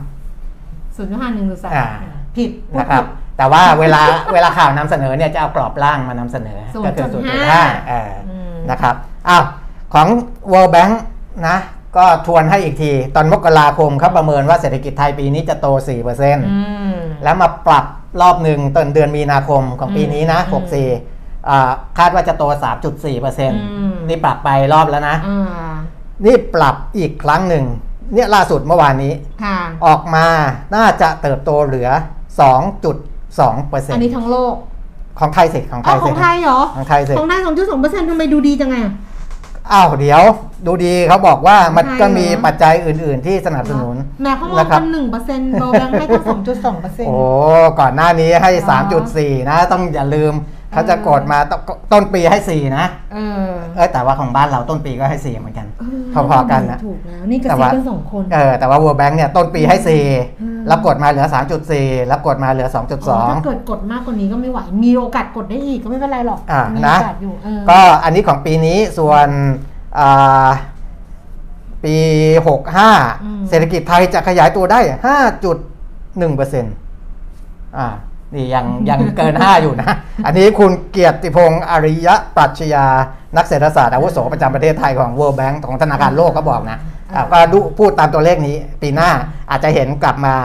0.5 1.3อ่า ผิดพูดนะครับผิดแต่ว่าเวลาเวลาข่าวนำเสนอเนี่ยจะเอากรอบล่างมานำเสนอก็คือ0.5 0.5เอออมนะครับอ้าวของ World Bank นะก็ทวนให้อีกที ตอนมกราคมเขาประเมินว่าเศรษฐกิจไทยปีนี้จะโต4%อืมแล้วมาปรับรอบหนึ่งต้นเดือนมีนาคมของปีนี้นะอืม64อ่าคาดว่าจะโต 3.4%มนี่ปรับไปรอบแล้วนะอ่านี่ปรับอีกครั้งหนึ่ง เนี่ยล่าสุดเมื่อวานนี้ค่ะออกมาน่าจะเติบโตเหลือ 2.2เปอร์เซ็นอันต์นี้ทั้งโลก ของไทยสิของไทอ๋อยขสิองไทยเหรอ ของไทยสิของไทยสองจุดสองเปอร์เซ็นต์ทำไมดูดีจังไงอะอ้าวเดี๋ยวดูดีเขาบอกว่ามันของไทยก็มีเหรอปัจจัยอื่น ๆ ที่สนับสนุนแหม่เขามองนะครับกันหนึ่งเปอร์เซ็นต์โบแบงค์ให้ตั้งสองจุดสองเปอร์เซ็นต์โอ้ก่อนหน้านี้ให้อ๋อ3.4นะ ต้องอย่าลืม เขาจะกดมาตต้นปีให้4นะเออเอยแต่ว่าของบ้านเราต้นปีก็ให้4เหมือนกันพอๆกันนะถูกแล้วนี่กระแต่ซิบว่ากันสองคนเออแต่ว่า World Bank เนี่ยต้นปีให้อืม4แล้วกดมาเหลือ 3.4แล้วกดมาเหลืออ๋อถ้า2.2เกิดกดมากกว่านี้ก็ไม่ไหว มีโอกาสกดได้อีกก็ไม่เป็นไรหรอกอ่ามีนะโอกาสอยู่เออก็อันนี้ของปีนี้ส่วนอ่าปี 65 เศรษฐกิจไทยจะขยายตัวได้ 5.1เปอร์เซ็นต์อ่า นี่ยังยังเกิน 5 อยู่นะ อันนี้คุณเกียรติพงศ์อริยปรัชญานักเศรษฐศาสตร์อาวุโสประจำประเทศไทยของ World Bank ของธนาคารโลกก็บอกนะอะก็ดูพูดตามตัวเลขนี้ปีหน้าอาจจะเห็นกลับมา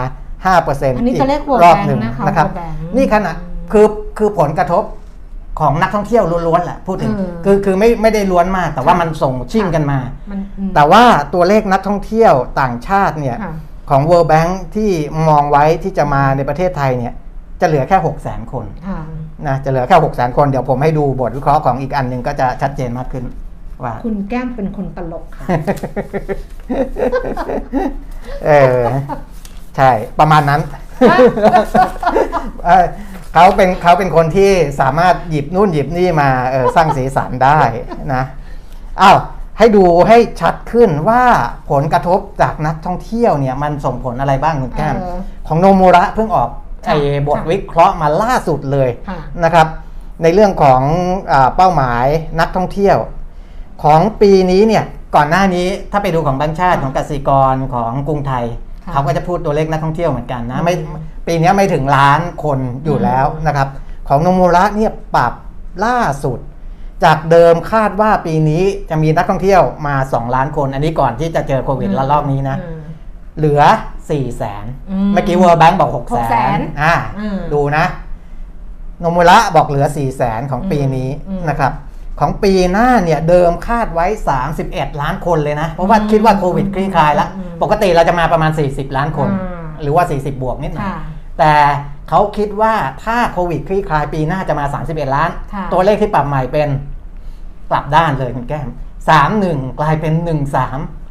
5%ออันนี้อีตัวเลข World รอบ Bank หนึ่งนะคะนะครับ World Bank นี่ขณะคือคือผลกระทบของนักท่องเที่ยวล้วนๆแหละพูดถึงเออคือคือไม่ไม่ได้ล้วนมาก แต่ว่ามันส่งชิ่งกันมามันอืมแต่ว่าตัวเลขนักท่องเที่ยวต่างชาติเนี่ยค่ะของ World Bank ที่มองไว้ที่จะมาในประเทศไทยเนี่ย จะเหลือแค่6 0 0 0 0 0คนค่ะนะจะเหลือแค่6 0 0 0 0 0คน เดี๋ยวผมให้ดูบทวิเคราะห์ของอีกอันหนึ่งก็จะชัดเจนมากขึ้นว่าคุณแก้มเป็นคนตลกค่ะ เออ ใช่ ประมาณนั้นเออเขาเป็นเขาเป็นคนที่สามารถหยิบนู่นหยิบนี่มาเออสร้างสีสันได้นะอ้าวให้ดูให้ชัดขึ้นว่าผลกระทบจากนักท่องเที่ยวเนี่ย มันส่งผลอะไรบ้างคุณแก้มเออของโนมูระเพิ่งออกค่ะ ไอ้บทค่ะวิเคราะห์มาล่าสุดเลยค่ะนะครับ ในเรื่องของอาเป้าหมายนักท่องเที่ยว ของปีนี้เนี่ยก่อนหน้านี้ถ้าไปดูของแบงค์ชาติค่ะของกสิกรของกรุงไทยค่ะเขาก็จะพูดตัวเลขนักท่องเที่ยวเหมือนกันนะไม่อืมปีนี้ไม่ถึงล้านคนอยู่แล้วอืมนะครับ ของโนมูระเนี่ยปรับล่าสุด จากเดิมคาดว่าปีนี้จะมีนักท่องเที่ยวมา 2 ล้านคน อันนี้ก่อนที่จะเจอโควิดระลอกนี้นะอืม เหลือ4 0 0แสนอืมเมื่อกี้ World Bank บอก6 0 0 0 0 600,000นอ่าอืมดูนะโนมูระบอกเหลือ4 0 0แสนของปีนี้อืมนะครับ ของปีหน้าเนี่ยเดิมคาดไว้ 31 ล้านคนเลยนะ เพราะว่าคิดว่าโควิดคลี่คลายแล้วอืมปกติเราจะมาประมาณ 40 ล้านคนอ่าหรือว่า 40 บวกนิดหน่อยค่ะแต่เขาคิดว่าถ้าโควิดคลี่คลายปีหน้าจะมา 31 ล้านค่ะตัวเลขที่ปรับใหม่เป็นกลับด้านเลยคุณแก้ม 31 กลายเป็น 13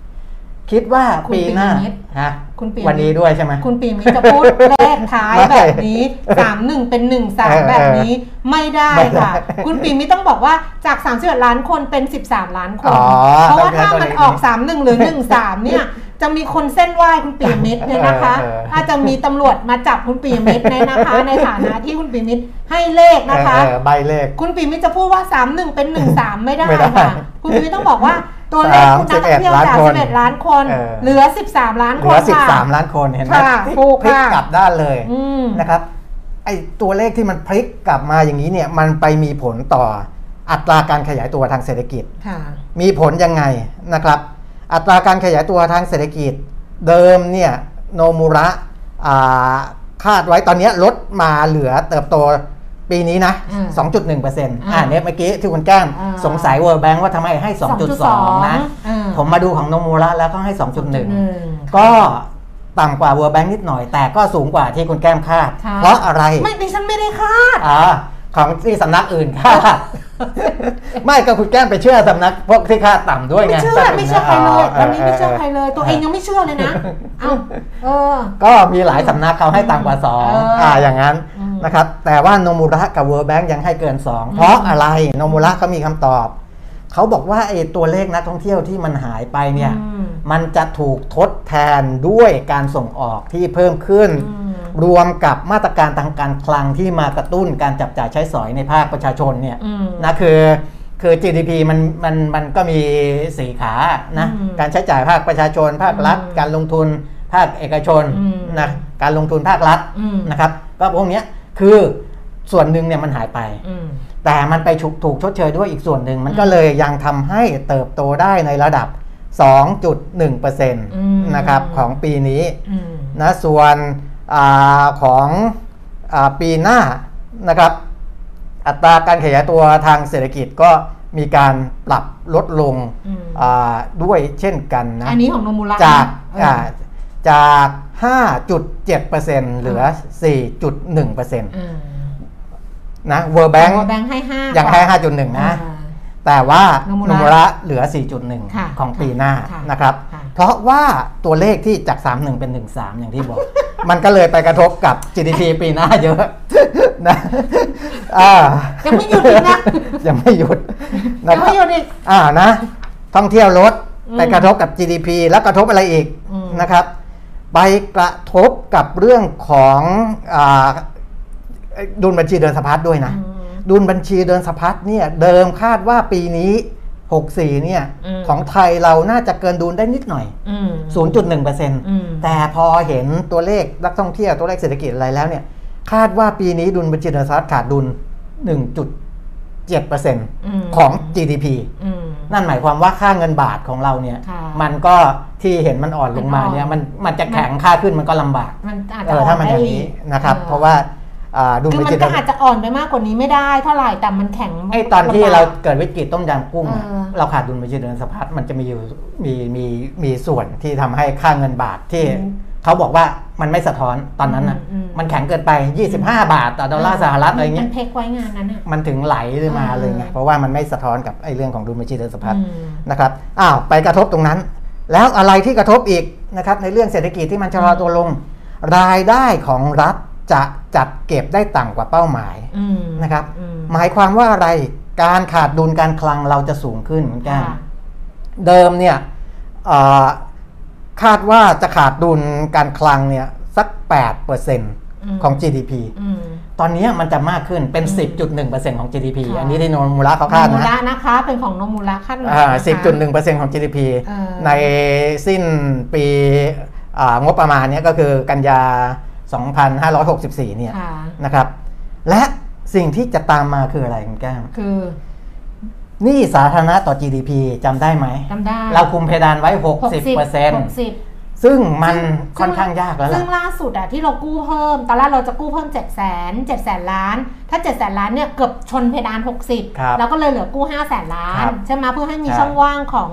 คิดว่าคุณปีหน้าปีมิตรฮะคุณปีวันนี้ด้วยใช่ไหมคุณปีมิตรจะพูดเลขท้ายไม่แบบนี้สามหนึ่งเป็นหนึ่งสามเออแบบนี้ไม่ได้ไม่ได้ค่ะ คุณปีมิตรต้องบอกว่าจาก3 1ล้านคนเป็น13ล้านคนอ๋อเพราะว่าต้องถ้าใช้ตัวมันเลขออกนี้3 1หรือ1 3เนี่ยจะมีคนเส้นไหว้คุณปีมิตรเนี่ยนะคะเออเอออาจจะมีตำรวจมาจับคุณปีมิตรเนี่ยนะคะ ในฐานะที่คุณปีมิตรให้เลขนะคะเออเออใบเลข คุณปีมิตรจะพูดว่า 3 1 เป็น 1 3 ไม่ได้ไม่ได้ค่ะ คุณปีมิตรต้องบอกว่า ตัวเลขคุณนักท่องเที่ยว31ล้านจากคน11 ล้านคนเออเหลือ 13 ล้านเหคลืนอค่ะ13 ล้านคนเห็นไหมค่ะพลิกถูกพลิกค่ะกลับด้านเลยอืมนะครับไอตัวเลขที่มันพลิกกลับมาอย่างนี้เนี่ยมันไปมีผลต่ออัตราการขยายตัวทางเศรษฐกิจค่ะมีผลยังไงนะครับ อัตราการขยายตัวทางเศรษฐกิจ เดิมเนี่ยโนมูระอ่าคาดไว้ตอนนี้ลดมาเหลือเติบโต ปีนี้นะอืม2.1%อ่าเนี่ยเมื่อกี้ที่คุณแก้มอ่าสงสัย World Bank ว่าทำไมให้ 2.2 นะอ่าผมมาดูของโนมูระแล้วก็ให้ 2.1 2.1ก็ต่ำกว่า World Bank นิดหน่อย แต่ก็สูงกว่าที่คุณแก้มคาดค่ะเพราะอะไร ไม่ดิฉันไม่ได้คาดอ่าของที่สำนักอื่นคาด ไม่ก็คุณแก้มไปเชื่อสำนักพวกที่คาดต่ำด้วยไงไม่เชื่อแป๊บนึไม่งนะเชื่อใครเลยอ๋อวันนี้ไม่เชื่อเออใครเลย ตัวเองยังไม่เชื่อเลยนะเอ้าเออ ก็มีหลายสำนักเขาให้ต่ำกว่า2เอออ่อ่าอย่างนั้นอืมนะครับ แต่ว่าโนมูระกับ World Bank ยังให้เกิน2เพราะอะไรโนมูระเขามีคำตอบเขาบอกว่าไอ้ตัวเลขนักท่องเที่ยวที่มันหายไปเนี่ยอืมมันจะถูกทดแทนด้วยการส่งออกที่เพิ่มขึ้นอืม รวมกับมาตรการทางการคลังที่มากระตุ้นการจับจ่ายใช้สอยในภาคประชาชนเนี่ยอืมนะคือคือ GDP มันมันมันก็มีสีขานะอืมการใช้จ่ายภาคประชาชน ภาครัฐอืมการลงทุนภาคเอกชนอืมนะการลงทุนภาครัฐอืมนะครับ ก็พวกเนี้ยคือส่วนหนึ่งเนี่ยมันหายไปอืมแต่มันไปถูกถูกชดเชยด้วยอีกส่วนหนึ่ง มันก็เลยยังทำให้เติบโตได้ในระดับ 2.1%นมะครับของปีนี้อืมนะส่วน อาของอาปีหน้านะครับ อัตราการขยายตัวทางเศรษฐกิจก็มีการปรับลดลงอืมอ่าด้วยเช่นกันนะอันนี้ของโนมูระจากเอออ่าจาก 5.7%เหลือ 4.1%อืมนะ World Bank แบงค์ให้ห้ายังกว่าให้ 5.1 นะอ่าแต่ว่าโนมูระโนมูระเหลือค่ะ4.1 ของปีหน้าค่ะนะครับค่ะ เพราะว่าตัวเลขที่จาก 31 เป็น 13 อย่างที่บอก มันก็เลยไปกระทบกับ GDP ปีหน้าเยอะนะอ่ายังไม่หยุดอีกนะยังไม่หยุดนะยังครัไม่บหยุดอีกอ่านะ ท่องเที่ยวลดอืมไปกระทบกับ GDP แล้วกระทบอะไรอีกอืมนะครับ ไปกระทบกับเรื่องของอาดุลบัญชีเดินสะพัดด้วยนะอืมดุลบัญชีเดินสะพัดเนี่ยเดิมคาดว่าปีนี้ 64เนี่ยอืมของไทยเราน่าจะเกินดุลได้นิดหน่อยอืม0.1%อืมแต่พอเห็นตัวเลขนักท่องเที่ยวตัวเลขเศรษฐกิจอะไรแล้วเนี่ย คาดว่าปีนี้ดุลบัญชีเดินสะพัดขาดดุล 1.7%ของ GDP อืมนั่นหมายความว่าค่าเงินบาทของเราเนี่ยค่ะมันก็ที่เห็นมันอ่อนลงมาเนี่ยมันอ่อนมันมันจะแข็งค่าขึ้นมันก็ลำบากมันอาจเอจะอถ้ามันอย่างนี้นะครับออเพราะว่าอ่า ดุลคือบัญมัชีนก็อาจจะอ่อนไปมากกว่านี้ไม่ได้เท่าไหร่แต่มันแข็งไอ้ตอนที่เราลำบก เกิดวิกฤตต้มยำกุ้งอะเออ เราขาดดุลบัญชีเดินสะพัดมันจะมีอยู่มีมีมีส่วนที่ทำให้ค่าเงินบาทที่อืมเขาบอกว่ามันไม่สะท้อนตอนนั้นนะอืมอืมมันแข็งเกินไป 25 บาทต่อดอลลาร์สหรัฐอะไรเงี้มัยนเพกไว้งานนั้นอะ มันถึงไหลขึ้นมาเออเลยไงเพราะว่ามันไม่สะท้อนกับไอ้เรื่องของดุลบัญชีเดินสะพัด อืม นะครับ อ้าว ไปกระทบตรงนั้น แล้วอะไรที่กระทบอีกนะครับในเรื่องเศรษฐกิจที่มันชะลอตัวลง รายได้ของรัฐ จะจัดเก็บได้ต่ำกว่าเป้าหมายอืมนะครับอืมหมายความว่าอะไรการขาดดุลการคลังเราจะสูงขึ้นเหมือนกันค่ะเดิมเนี่ยเอ่อคาดว่าจะขาดดุลการคลังเนี่ยสัก 8%ของ GDP อืมตอนนี้มันจะมากขึ้นเป็น 10.1%ของ GDP ค่ะอันนี้ที่โนมูระเขาคาดโนมูนะระนะคะ เป็นของโนมูระคาดหวังอ่านะคะ10.1%ของ GDP เออในสิ้นปีอ่างบประมาณเนี้ก็คือกันยา 2564 เนี่ยค่ะนะครับ และสิ่งที่จะตามมาคืออะไรคุณแก้มคือหนี่สาธารณะต่อ GDP จำได้ไหมจำได้ เราคุมเพดานไว้หกสิบ60%ซึ่งมันค่อนข้างยากแล้วซึ่ล่ะงล่าสุดอะที่เรากู้เพิ่ม ตอนแรกเราจะกู้เพิ่ม7 0 0 0 0 0 7แสนล้าน ถ้า7แสนล้านเนี่ยเกือบชนเพดานครับ60 แล้วก็เลยเหลือกู้5แสนล้าคนรับใช่ไหมเพื่อให้มีใช่ช่องว่างของ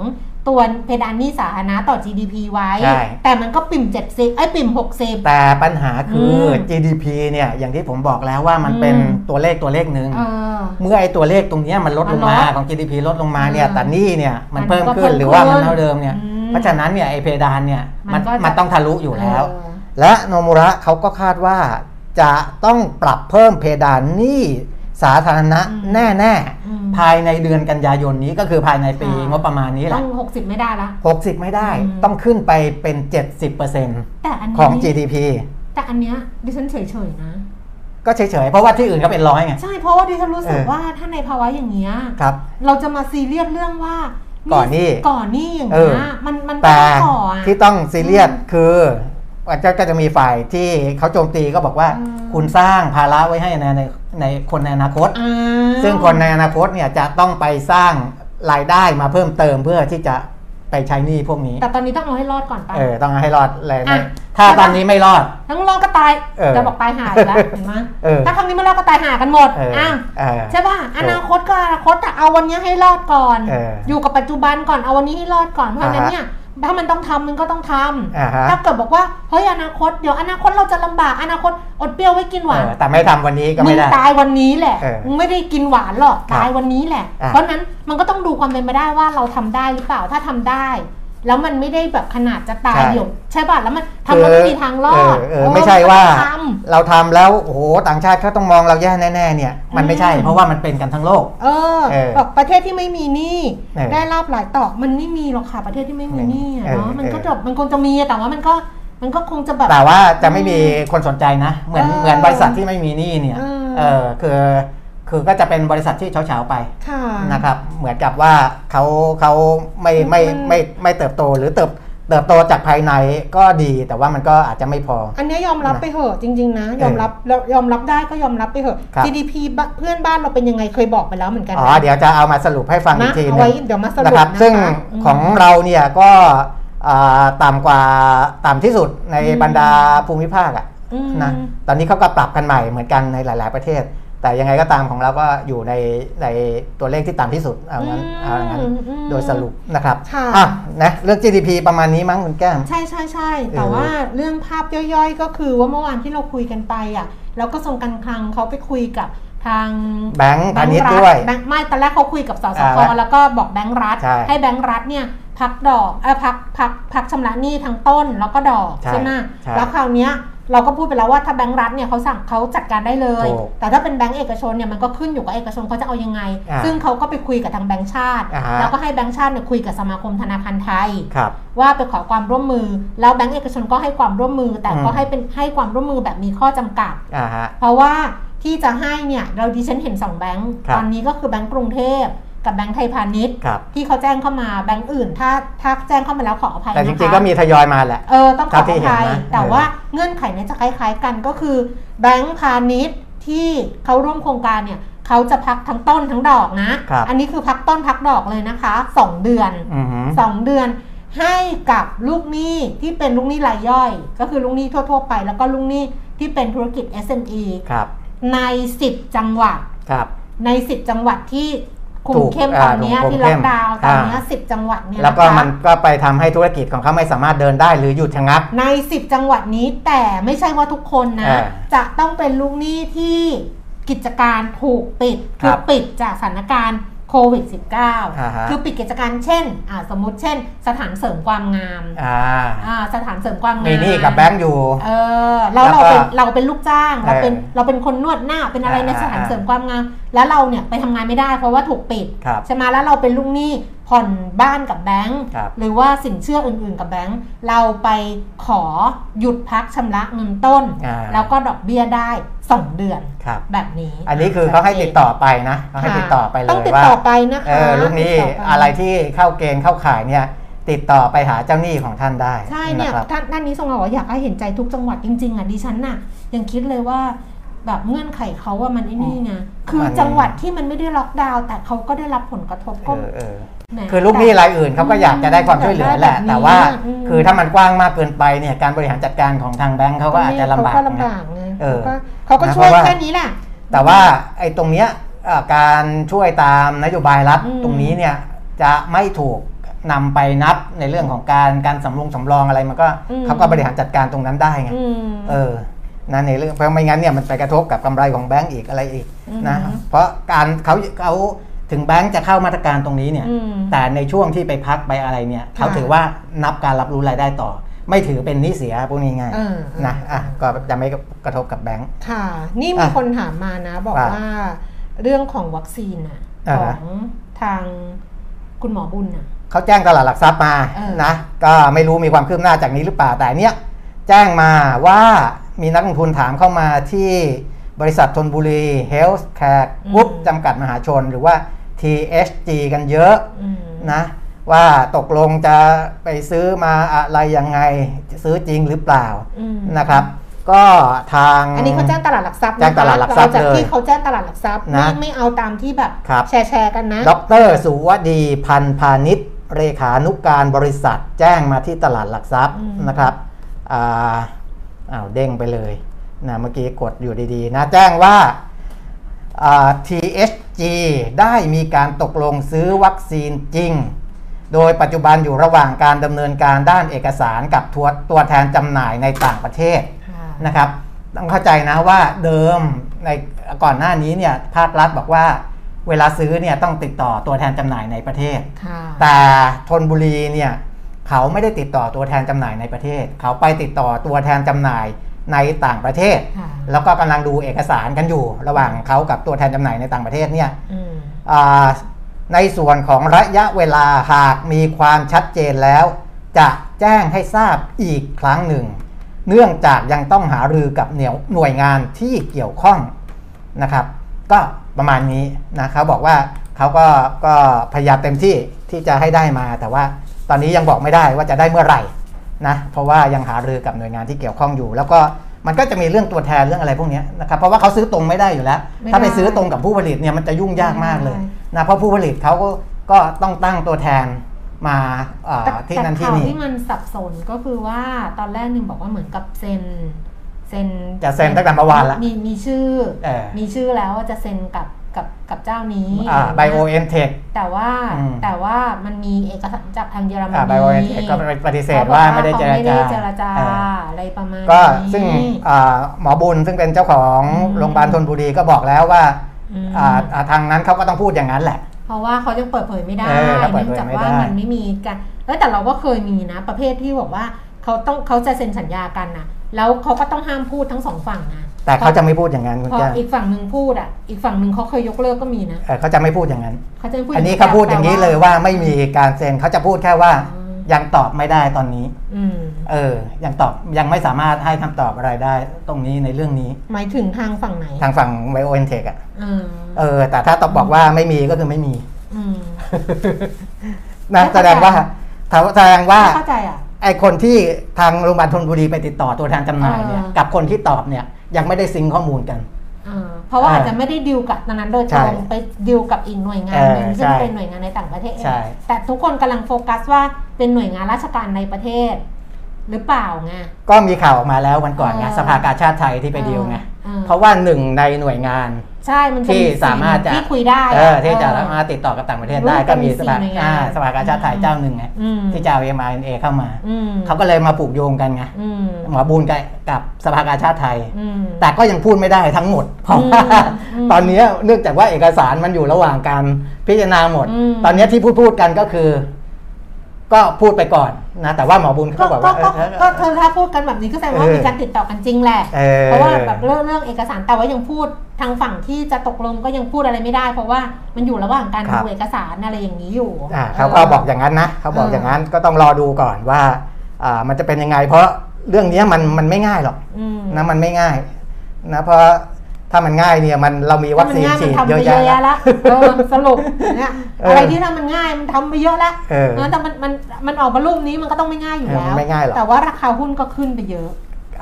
ตัวเพดานหนี้สาธารณะต่อ GDP ไว้ ใช่ แต่มันก็ปิ่ม 70ไอ้ยปิ่ม 60 แต่ปัญหาคืออม GDP เนี่ยอย่างที่ผมบอกแล้วว่ามันอืมเป็นตัวเลขตัวเลขหนึ่ง เออ เมื่อไอ้ตัวเลขตรงเนี้ยมันลดลงมามันลดของ GDP ลดลงมาเนี่ยเออแต่หนี่เนี่ยมันมันเพิ่มก็ขึ้นเพิ่มหรือว่ามันขึ้นเท่าเดิมเนี่ย อืมเพราะฉะนั้นเนี่ยไอ้เพดานเนี่ยมันมันก็จะ มันต้องทะลุอยู่แล้วเออและโนมุระเขาก็คาดว่าจะต้องปรับเพิ่มเพดานหนี้ สาธารณะอืมแน่อืมๆภายในเดือนกันยายนนี้ก็คือภายในปีค่ะงบประมาณนี้แหต้ละอง 60 ไม่ได้ละ60 ไม่ได้อืมต้องขึ้นไปเป็น 70%แต่อันนี้ของ GDP แต่อันเนี้ยดิฉันเฉยๆนะก็เฉยๆ เพราะว่าที่อื่นก็เป็นร้อยไง ใช่ เพราะว่าดิฉันรู้สึกเออว่าถ้าในภาวะอย่างเงี้ยครับ เราจะมาซีเรียสเรื่องว่า ก่อนหนี้ก่อนหนี่อย่างเอเงี้อยมันมันก็แต่ต้องก่ออะที่ต้องซีเรียสอืมคือ อาจจะก็จะมีฝ่ายที่เขาโจมตีก็บอกว่าอืมคุณสร้างภาระไว้ให้ในในในคนในอนาคตอ้าวซึ่งคนในอนาคตเนี่ยจะต้องไปสร้างรายได้มาเพิ่มเติมเพื่อที่จะไปใช้หนี้พวกนี้ แต่ตอนนี้ต้องเอาให้รอดก่อนป่ะเออต้องให้รอดเลยอะนะถ้าตอนนี้ไม่รอด ทั้งรอดก็ตายเออจะบอกตายหาอยู่แล้วเห็นไหมเออถ้าครั้งนี้ไม่รอดก็ตายหากันหมดเอออะเออใช่ป่ะอนาคตก็อนาคตแต่เอาวันนี้ให้รอดก่อนเอออยู่กับปัจจุบันก่อนเอาวันนี้ให้รอดก่อนเพราะฉะนั้นอ่าฮะเนี่ย ถ้ามันต้องทำมันก็ต้องทำอ่าฮะถ้าเกิดบอกว่าเฮ้ยอนาคตเดี๋ยวอนาคตเราจะลำบากอนาคตอดเปรี้ยวไว้กินหวานเออแต่ไม่ทำวันนี้ก็มึไม่งได้ตายวันนี้แหละเออมึงไม่ได้กินหวานหรอกครับตายวันนี้แหละอะเพราะฉะนั้นมันก็ต้องดูความเป็นไปได้ว่าเราทำได้หรือเปล่าถ้าทำได้ แล้วมันไม่ได้แบบขนาดจะตายใช่เดี๋ยวใช่ป่ะแล้วมันทำแล้วไม่มีทางรอดเเออเออไม่ใช่ว่ามันก็ต้องทเราทำแล้วโอ้โหต่างชาติเขาต้องมองเราแย่แน่ๆเนี่ย มันไม่ใช่อืมเพราะว่ามันเป็นกันทั้งโลก เออเออบอกประเทศที่ไม่มีหนี้เออได้รับหลายต่อมันไม่มีหรอกค่ะประเทศที่ไม่มีหนี้อะเออเนาะมันก็เออจะมันคงจะมีแต่ว่ามันก็มันก็คงจะแบบแต่ว่าจะไม่มีคนสนใจนะ เหมือนเออเหมือนบริษัทที่ไม่มีหนี้เนี่ยเออเออคือ คือก็จะเป็นบริษัทที่เฉาๆไปค่ะนะครับ เหมือนกับว่าเขาเขาไม่ไม่มันไม่ไม่เติบโตหรือเติบเติบโตจากภายในก็ดีแต่ว่ามันก็อาจจะไม่พอ อันเนี้ยยอมรับนะไปเหอะจริง ๆ นะ ยอมรับแล้วยอมรับได้ก็ยอมรับไปเหอะครับ GDP บ้านเพื่อนบ้านเราเป็นยังไงเคยบอกไปแล้วเหมือนกันอ๋อนะเดี๋ยวจะเอามาสรุปให้ฟังอีนะกทีหเอานึไว้งเดี๋ยวมาสรุปนะครับนะคะซึ่งมของเราเนี่ยก็อ่าต่ำกว่าต่ำที่สุดในอืมบรรดาภูมิภาคอะอืมนะตอนนี้เขาก็ปรับกันใหม่เหมือนกันในหลาย ๆประเทศ แต่ยังไงก็ตามของเราก็อยู่ในในตัวเลขที่ต่ำที่สุดเอางั้นเอางั้นอืมโดยสรุปนะครับค่ะอะนะเรื่อง GDP ประมาณนี้มั้งคุณแก้ม ใช่ใช่ใช่แต่เออว่าเรื่องภาพย่อยๆ ก็คือว่าเมื่อวานที่เราคุยกันไปอะแล้วก็ส่งกันคลังเขาไปคุยกับทางแบงก์พาณิชย์แบงด้วยแบงค์ไม่ตอนแรกเขาคุยกับสสอ่าคแล้วก็บอกแบงค์รัฐใช่ให้แบงค์รัฐเนี่ยพักดอกเออพักพักพักชำระหนี้ทั้งต้นแล้วก็ดอกใช่ใช่ไหมใช่แล้วคราวเนี้ย เราก็พูดไปแล้วว่าถ้าแบงค์รัฐเนี่ยเขาสั่งเขาจัดการได้เลย ถูกแต่ถ้าเป็นแบงก์เอกชนเนี่ยมันก็ขึ้นอยู่กับเอกชนเขาจะเอายังไง อ่าซึ่งเขาก็ไปคุยกับทางแบงก์ชาติ อ่าฮะ แล้วก็ให้แบงก์ชาติเนี่ยคุยกับสมาคมธนาคารไทย ครับ ว่าไปขอความร่วมมือ แล้วแบงก์เอกชนก็ให้ความร่วมมือ แต่ก็อืม ให้เป็นให้ความร่วมมือแบบมีข้อจำกัด อ่าฮะ เพราะว่าที่จะให้เนี่ยเราดิฉันเห็น2แบงก์ครับ ตอนนี้ก็คือแบงก์กรุงเทพ กับแบงก์ไทยพาณิชย์ครับ ที่เขาแจ้งเข้ามาแบงก์อื่น ถ้าถ้าแจ้งเข้ามาแล้วขออภัยแต่จนะคะริงๆก็มีทยอยมาแหละเออต้องขอเท่าที่อเห็นภัยนะแต่เออว่าเงื่อนไขเนี่ยจะคล้าย ๆ กันก็คือแบงก์พาณิชย์ที่เขาร่วมโครงการเนี่ยเขาจะพักทั้งต้นทั้งดอกนะครับอันนี้คือพักต้นพักดอกเลยนะคะ 2 เดือนอือหือสองเดือนให้กับลูกหนี้ที่เป็นลูกหนี้รายย่อย ก็คือลูกหนี้ทั่ว ๆ ไป แล้วก็ลูกหนี้ที่เป็นธุรกิจ SME ครับใน 10 จังหวัดครับใน 10 จังหวัดที่ คุมถูกเข้มอ่าตอนเนี้ยคุมที่เข้ล็อมกดาวน์ตอนเนี้ยอ่า10จังหวัดเนี่ยแล้วก็นะคะมันก็ไปทำให้ธุรกิจของเขาไม่สามารถเดินได้หรือหยุดชะงัก ใน 10 จังหวัดนี้แต่ไม่ใช่ว่าทุกคนนะอ่าจะต้องเป็นลูกหนี้ที่กิจการถูกปิดครัคือบปิดจากสถานการณ์ โควิดอ่าฮะ -19 คือปิดกิจการเช่นอ่าสมมุติเช่น สถานเสริมความงามอ่าอ่าสถานเสริมความงามมีหนี้กับแบงก์อยู่เออแล้วแล้วเราก็เป็นเราเป็นลูกจ้างเราเป็นเออเราเป็นคนนวดหน้าเป็นอะไรในอ่าสถานเสริมความงาม แล้วเราเนี่ยไปทำงานไม่ได้เพราะว่าถูกปิดครับใช่ไหมแล้วเราเป็นลูกหนี้ ผ่อนบ้านกับแบงก์ครับหรือว่าสินเชื่ออื่นๆกับแบงก์เราไปขอหยุดพักชำระเงินต้นอ่าแล้วก็ดอกเบี้ยได้ 2 เดือนครับแบบนี้ อันนี้คือเขาให้ติดต่อไปนะเขาให้ค่ะติดต่อไปเลยต้องติดว่าต่อไปนะคะเออลูกหนี้ติดต่อไปอะไรที่เข้าเกณฑ์เข้าข่ายเนี่ยติดต่อไปหาเจ้าหนี้ของท่านได้ ใช่เนี่ยนะครับท่านท่านนี้ทรงบอกว่าอยากให้เห็นใจทุกจังหวัดจริงๆอะดิฉันน่ะยังคิดเลยว่าแบบเงื่อนไขเขาว่ามันไอ้นี่ไงคือมันจังหวัดที่มันไม่ได้ล็อกดาวน์แต่เขาก็ได้รับผลกระทบเอก็อเออแหม คือลูกหนี้รายอื่นเขาก็อยากจะได้ความช่วยเหลือแหละอยากได้แบบนี้แต่ว่าอืมคือถ้ามันกว้างมากเกินไปเนี่ยการบริหารจัดการของทางแบงก์เขาก็อาจจะลำบากเขาก็ลำนะบากไงเออเขาก็เขาก็นะช่วยเพราะว่าแค่นี้แหละแต่ว่าไอ้ตรงเนี้ยเอ่อการช่วยตามนโยบายรัฐอืมตรงนี้เนี่ยจะไม่ถูกนำไปนับในเรื่องของการการสำรองสำรองอะไรมันก็เขาก็บริหารจัดการตรงนั้นได้ไงอืมเออนะในเรื่องเพราะไม่งั้นเนี่ยมันไปกระทบกับกำไรของแบงก์อีกอะไรอีกนะอืมเพราะการเขาเขา ถึงแบงก์จะเข้ามาตรการตรงนี้เนี่ยอืมแต่ในช่วงที่ไปพักไปอะไรเนี่ยเขาถือว่านับการรับรู้รายได้ต่อ ไม่ถือเป็นหนี้เสียพวกนี้ง่ายเออนะอะก็จะไม่กระทบกับแบงก์ค่ะ นี่มีอะคนถามมานะ บอกว่าว่าเรื่องของวัคซีนอะอ่าขฮะองทางคุณหมอบุญอะเขาแจ้งตลาดหลักทรัพย์มาเออนะก็ไม่รู้มีความคืบหน้าจากนี้หรือเปล่าแต่เนี้ยแจ้งมาว่ามีนักลงทุนถามเข้ามาที่บริษัทธนบุรี Health Care Group จำกัดมหาชน หรือว่า THG กันเยอะอืมนะว่าตกลงจะไปซื้อมาอะไรยังไงซื้อจริงหรือเปล่าอืมนะครับก็ทาง อันนี้เขาแจ้งตลาดหลักทรัพย์แจ้งตลาดหลักทรัพย์เอจากเลยที่เขาแจ้งตลาดหลักทรัพย์นะไม่ไม่เอาตามที่แบบครับแชร์แชร์กันนะ ดรสุวดีพันธ์พาณิชย์เลขานุกการบริษัทแจ้งมาที่ตลาดหลักทรัพย์อืมนะครับอ่าอ้าวเด้งไปเลยนะเมื่อกี้กดอยู่ดีๆ นะแจ้งว่าอ่า THG ได้มีการตกลงซื้อวัคซีนจริง โดยปัจจุบันอยู่ระหว่างการดำเนินการด้านเอกสารกับตัวตัวแทนจำหน่ายในต่างประเทศค่ะนะครับ ต้องเข้าใจนะว่าเดิมในก่อนหน้านี้เนี่ยภาครัฐบอกว่าเวลาซื้อเนี่ยต้องติดต่อตัวแทนจำหน่ายในประเทศค่ะแต่ธนบุรีเนี่ยเขาไม่ได้ติดต่อตัวแทนจำหน่ายในประเทศ เขาไปติดต่อตัวแทนจำหน่าย ในต่างประเทศค่ะแล้วก็กำลังดูเอกสารกันอยู่ ระหว่างเขากับตัวแทนจำหน่ายในต่างประเทศเนี่ยอืมอ่าในส่วนของระยะเวลาหากมีความชัดเจนแล้ว จะแจ้งให้ทราบอีกครั้งหนึ่ง เนื่องจากยังต้องหารือกับเหนี่ยวหน่วยงานที่เกี่ยวข้องนะครับ ก็ประมาณนี้นะเขาบอกว่าเขาก็ก็พยายามเต็มที่ที่จะให้ได้มา แต่ว่าตอนนี้ยังบอกไม่ได้ว่าจะได้เมื่อไหร่ นะเพราะว่ายังหารือกับหน่วยงานที่เกี่ยวข้องอยู่ แล้วก็มันก็จะมีเรื่องตัวแทนเรื่องอะไรพวกเนี้ยนะครับเพราะว่าเขาซื้อตรงไม่ได้อยู่แล้วไม่ถ้าไปได้ซื้อตรงกับผู้ผลิตเนี่ยมันจะยุ่งยากมากเลยไม่ได้นะเพราะผู้ผลิตเขาก็ก็ต้องตั้งตัวแทนมาเอ่อแต่ที่แต่นั่นที่ข่าวนี่ที่มันสับสนก็คือว่าตอนแรกหนึ่งบอกว่าเหมือนกับเซ็นเซ็นจะเซ็นตั้งแต่เมื่อวานละมีมีชื่อเออมีชื่อแล้วว่าจะเซ็นกับ กับกับเจ้านี้อ่าไบโอเอ็นเทคแต่ว่าอืมแต่ว่ามันมีเอกสารจากทางเยอรมอ่านีไบโอเอ็นเทคก็ปฏิเสธขบอกว่าไม่ได้เจรขไม่จาได้เจรจาเอออะไรประมาณก็นี้ซึ่งอ่าหมอบุญซึ่งเป็นเจ้าของอืมโรงพยาบาลธนบุรีก็บอกแล้วว่าอืมอ่าอ่าทางนั้นเขาก็ต้องพูดอย่างนั้นแหละ เพราะว่าเขายังเปิดเผยไม่ได้เออเขาเปิดเนื่องเผยจากไม่ว่าได้มันไม่มีการเอ้ยแต่เราก็เคยมีนะ ประเภทที่บอกว่าเขาต้องเขาจะเซ็นสัญญากันนะแล้วเขาก็ต้องห้ามพูดทั้งสองฝั่งนะ แต่เขาจะไม่พูดอย่างนั้นคุณพอแก้วอีกฝั่งหนึ่งพูดอะ อีกฝั่งหนึ่งเขาเคยยกเลิกก็มีนะเออเขาจะไม่พูดอย่างนั้นเขาจะไม่พูดอันนี้เขาพูดอย่างนี้เลยว่าไม่มีการเซ็นเขาจะพูดแค่ว่าอืมยังตอบไม่ได้ตอนนี้อืมเออ ยังตอบยังไม่สามารถให้คำตอบอะไรได้ตรงนี้ในเรื่องนี้ หมายถึงทางฝั่งไหน ทางฝั่งไบโอเอ็นเทคอะเออเออ แต่ถ้าตอบบอกว่าไม่มีก็คือไม่มีอืมนะไม่แสเข้าใจดงว่าแสดงว่าไม่เข้าใจอะไอคนที่ทางโรงพยาบาลธนบุรีไปติดต่อตัวแทนจำหน่ายเนี่ยเออกับคนที่ตอบเนี่ย ยังไม่ได้ซิงค์ข้อมูลกันเออเพราะว่าอ่าอาจจะไม่ได้ดิวกับตรงนั้นโดยตใช่รงไปดิวกับอีกหน่วยงานหนึ่งเออซึ่งใช่เป็นหน่วยงานในต่างประเทศใช่แต่ทุกคนกำลังโฟกัสว่าเป็นหน่วยงานราชการในประเทศ หรือเปล่าไงก็มีข่าวออกมาแล้ววันก่อนไงเออสภากาชาติไทยที่ไปดีลไงเออพอเพราะว่าหนึ่งในหน่วยงาน ใช่มันจะที่มีสามารถจะที่คุยได้เออที่จะเออสามารถติดต่อกับต่างประเทศรู้ได้กันก็มีมีสภาสี่หน่วยงานอ่าสภากาชาติไทยเจ้าหนึ่งไงอืมที่จะเอา mRNA เข้ามาอืมเขาก็เลยมาผูกโยงกันไงอืมหมอบูลกับกับสภากาชาติไทยอืมแต่ก็ยังพูดไม่ได้ทั้งหมด เพราะว่าอืมตอนนี้เนื่องจากว่าเอกสารมันอยู่ระหว่างการพิจารณาหมดอืมตอนนี้ที่พูดพูดกันก็คือ ก็พูดไปก่อนนะแต่ว่าหมอบุญก็เขาบอกก็ว่าก็เออก็เธอถ้าพูดกันแบบนี้ก็แสดงว่าเออมีการติดต่อกันจริงแหละเออเพราะว่าแบบเรื่องเรื่องเอกสารแต่ว่ายังพูดทางฝั่งที่จะตกลงก็ยังพูดอะไรไม่ได้ เพราะว่ามันอยู่ระหว่างการครัดูบเอกสารอะไรอย่างนี้อยู่อ่าเขาก็บอกอย่างนั้นนะเขาบอกอย่างนั้นก็ต้องรอดูก่อนว่าอ่ามันจะเป็นยังไง เพราะเรื่องนี้มันมันไม่ง่ายหรอกอืมนะมันไม่ง่ายนะเพราะ ถ้ามันง่ายเนี่ยมันเรามีวัคซีนฉีดถ้ามันเยง่ายมันทำไปเยอะอะแยะแยะแล้วละเออสรุปเนี่ยเออออะไรที่ถ้ามันง่ายมันทำไปเยอะแล้วเออเออแต่มันมันมันออกมารูปนี้มันก็ต้องไม่ง่ายอยู่เออแล้วไม่ง่ายหรอกแต่ว่าราคาหุ้นก็ขึ้นไปเยอะ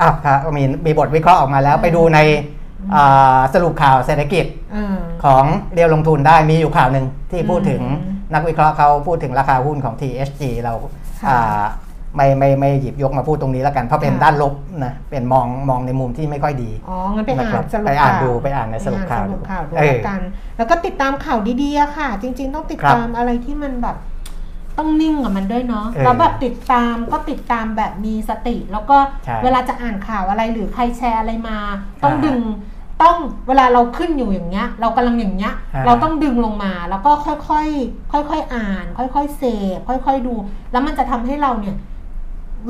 อะครับมีมีบทวิเคราะห์ออกมาแล้วไปดูในอ่าสรุปข่าวเศรษฐกิจเออของเรียวลงทุนได้มีอยู่ข่าวหนึ่งที่พูดถึงอืมนักวิเคราะห์เขาพูดถึงราคาหุ้นของ TSG เราค่ะอ่า ไม่ไม่ไม่หยิบยกมาพูดตรงนี้แล้วกันเพราะเป็นค่ะด้านลบนะเป็นมองมองในมุมที่ไม่ค่อยดีอ๋องั้นไปอ่านะครันบสรุปไปอ่านข่วดูไปอ่านในสรุปข่าวไปอ่นสรุปข่าวดูเออแล้วกัน แล้วก็ติดตามข่าวดีๆอะค่ะ จริง ๆ ต้องติดครับตามอะไรที่มันแบบต้องนิ่งกับมันด้วยเนาะเออแล้วแบบติดตามก็ติดตามแบบมีสติ แล้วก็ใช่เวลาจะอ่านข่าวอะไรหรือใครแชร์อะไรมา ต้องอ่าดึงต้องเวลาเราขึ้นอยู่อย่างเงี้ย เรากำลังอย่างเงี้ยอ่าเราต้องดึงลงมาแล้วก็ค่อยๆค่อยๆอ่าน ค่อยๆเสพค่อย ๆดู แล้วมันจะทำให้เราเนี่ย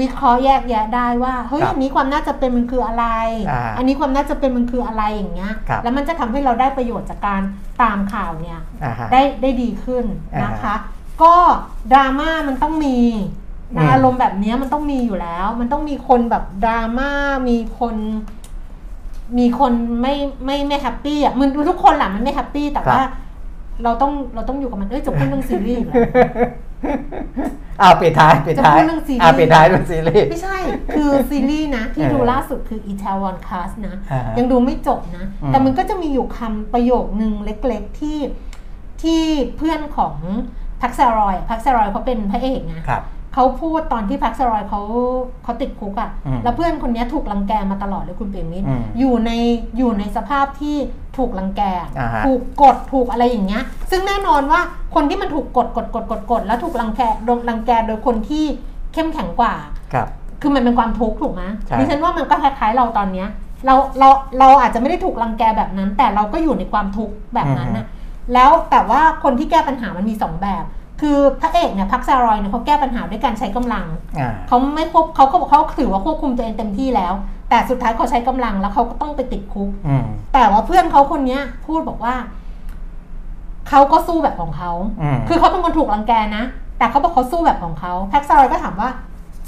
วิเคราะห์แยกแยะได้ว่าเฮ้ยครับอันนี้ความน่าจะเป็นมันคืออะไรอ่าอันนี้ความน่าจะเป็นมันคืออะไรอย่างเงี้ยครับแล้วมันจะทำให้เราได้ประโยชน์จากการตามข่าวเนี่ยอ่าฮะได้ได้ดีขึ้นอ่าฮะนะคะ ก็ดราม่ามันต้องมีอืนะมอารมณ์แบบเนี้ยมันต้องมีอยู่แล้ว มันต้องมีคนแบบดราม่ามีคน มีคนไม่ไม่ไม่ happy อะมันทุกคนแหละมันไม่ happy แต่ว่า เราต้องเราต้องอยู่กับมันเอ้ยจะพูดเรื่องซีรีส์ อีกแล้วอ้าวปิดท้ายปิดท้ายจะพูดเรื่องซีรีส์ อ่าปิดท้ายเป็นซีรีส์ ไม่ใช่ คือซีรีส์นะ ที่เออดูล่าสุดคือ i t a w o n Cast นะ อ่าฮะยังดูไม่จบนะ อืมแต่มันก็จะมีอยู่คำประโยคนึงเล็กๆที่ที่เพื่อนของพักซารอยพักซารอยเขาเป็นพระเอกนะครับ เขาพูดตอนที่พักซารอยเขาเขาติดคุกอะ่ะอืมแล้วเพื่อนคนเนี้ยถูกรังแกมาตลอดเลยคุณเปรมมิตรอืมอยู่ในอยู่ในสภาพที่ถูกรังแกอ่าฮะถูกกดถูกอะไรอย่างเงี้ย ซึ่งแน่นอนว่าคนที่มันถูกกดกดกดกดกดแล้วถูกรังแกโดนรังแกโดยคนที่เข้มแข็งกว่า ครับ คือมันเป็นความทุกข์ถูกไหมใช่ดิฉันว่ามันก็คล้ายๆเราตอนเนี้ย เราเราเราอาจจะไม่ได้ถูกรังแกแบบนั้น แต่เราก็อยู่ในความทุกข์แบบนั้นนะแล้วแต่ว่าคนที่แก้ปัญหามันมีสองแบบ คือพระเอกเนี่ยพักซารอยเนี่ยเขาแก้ปัญหาด้วยการใช้กำลังอ่าเขาไม่ควบเขาเขาเขาถือว่าควบคุมตัวเองเต็มที่แล้ว แต่สุดท้ายเขาใช้กำลังแล้วเขาก็ต้องไปติดคุกอืมแต่ว่าเพื่อนเขาคนเนี้ยพูดบอกว่าเขาก็สู้แบบของเขาอืมคือเขาเป็นคนถูกรังแกนะ แต่เขาบอกเขาสู้แบบของเขาแพ็กซารอยก็ถามว่า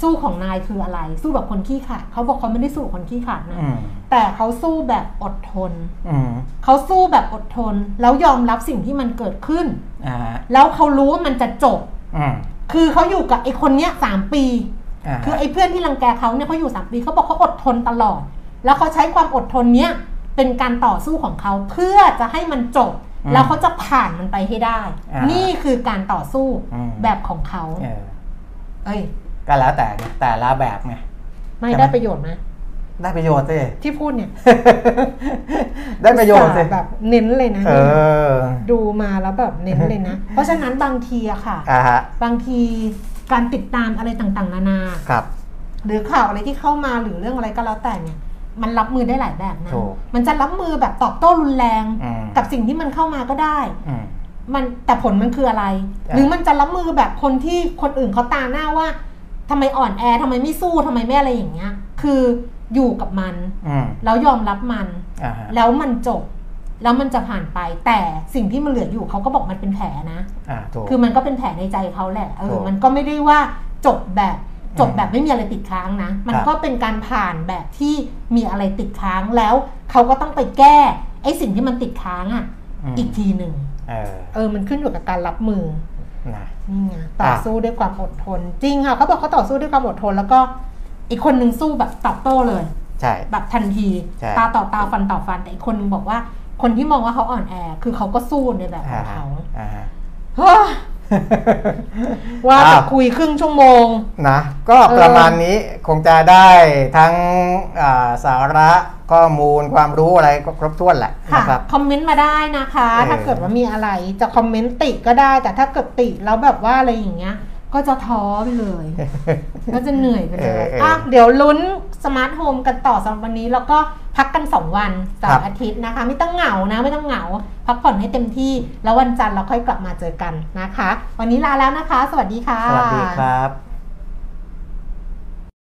สู้ของนายคืออะไร สู้แบบคนขี้ขลาดเขาบอกเขาไม่ได้สู้คนขี้ขลาดนะอืมแต่เขาสู้แบบอดทนอืมเขาสู้แบบอดทน แล้วยอมรับสิ่งที่มันเกิดขึ้นอ่าแล้วเขารู้ว่ามันจะจบอืมคือเขาอยู่กับไอ้คนเนี้ยสามปีอ่าคือไอ้เพื่อนที่รังแกเขาเนี่ยเขาอยู่สามปีเขาบอกเขาอดทนตลอด แล้วเขาใช้ความอดทนเนี้ยเป็นการต่อสู้ของเขาเพื่อจะให้มันจบ แล้วเขาจะผ่านมันไปให้ได้ นี่คือการต่อสู้แบบของเขาเออเอ้ย ก็แล้วแต่แต่ละแบบไงไม่ใช่ไหมได้ประโยชน์ไหมได้ประโยชน์สิที่พูดเนี่ย ได้ประโยชน์สิอุตส่าแบบเน้นเลยนะเอเนี่ยอดูมาแล้วแบบเน้นเลยนะ เพราะฉะนั้นบางทีอะค่ะอ่าฮะบางทีการติดตามอะไรต่างๆ นานาครับ หรือข่าวอะไรที่เข้ามาหรือเรื่องอะไรก็แล้วแต่เนี่ย มันรับมือได้หลายแบบนะถูกมันจะรับมือแบบตอบโต้รุนแรงอืมกับสิ่งที่มันเข้ามาก็ได้อืมมันแต่ผลมันคืออะไรอะหรือมันจะรับมือแบบคนที่คนอื่นเขาตาหน้าว่า ทำไมอ่อนแอทำไมไม่สู้ทำไมไม่อะไรอย่างเงี้ย คืออยู่กับมันอืมแล้วยอมรับมันอ่าฮะแล้วมันจบ แล้วมันจะผ่านไป แต่สิ่งที่มันเหลืออยู่เขาก็บอกมันเป็นแผลนะอ่าถูกคือมันก็เป็นแผลในใจเขาแหละเอถูอกมันก็ไม่ได้ว่าจบแบบจบอืมแบบไม่มีอะไรติดค้างนะ มันครับก็เป็นการผ่านแบบที่มีอะไรติดค้างแล้วเขาก็ต้องไปแก้ไอ้สิ่งที่มันติดค้างอะมอีกทีหนึ่งเออเออมันขึ้นอยู่กับการรับมือ นะนี่ไงต่อสู้ด้วยความอดทน จริงค่ะเขาบอกเขาต่อสู้ด้วยความอดทน แล้วก็อีกคนหนึ่งสู้แบบตอบโต้เลย ใช่ แบบทันที ใช่ตาต่อตาฟันต่อฟัน แต่อีกคนหนึงบอกว่า คนที่มองว่าเขาอ่อนแอ คือเขาก็สู้ในแบบขอ่าองฮะเขาอ่าฮะ เฮ้ยว่าจะอ้าว คุยครึ่งชั่วโมง นะก็ประมาณนี้คงจะได้ทั้งอ่าสาระ ข้อมูลความรู้อะไรก็ครบถ้วนแหละค่ะนะครับ คอมเมนต์มาได้นะคะ เออ ถ้าเกิดว่ามีอะไรจะคอมเมนต์ติก็ได้ แต่ถ้าเกิดติแล้วแบบว่าอะไรอย่างเงี้ย ก็จะท้อไปเลย ก็จะเหนื่อยไปเลยเออเอออ่อะเดี๋ยวลุ้นสมาร์ทโฮมกันต่อสำหรับวันนี้ แล้วก็พักกัน 2 วันเสาครับ ร์อาทิตย์นะคะ ไม่ต้องเหงานะ ไม่ต้องเหงา พักผ่อนให้เต็มที่ แล้ววันจันทร์เราค่อยกลับมาเจอกันนะคะ วันนี้ลาแล้วนะคะ สวัสดีค่ะ สวัสดีครับ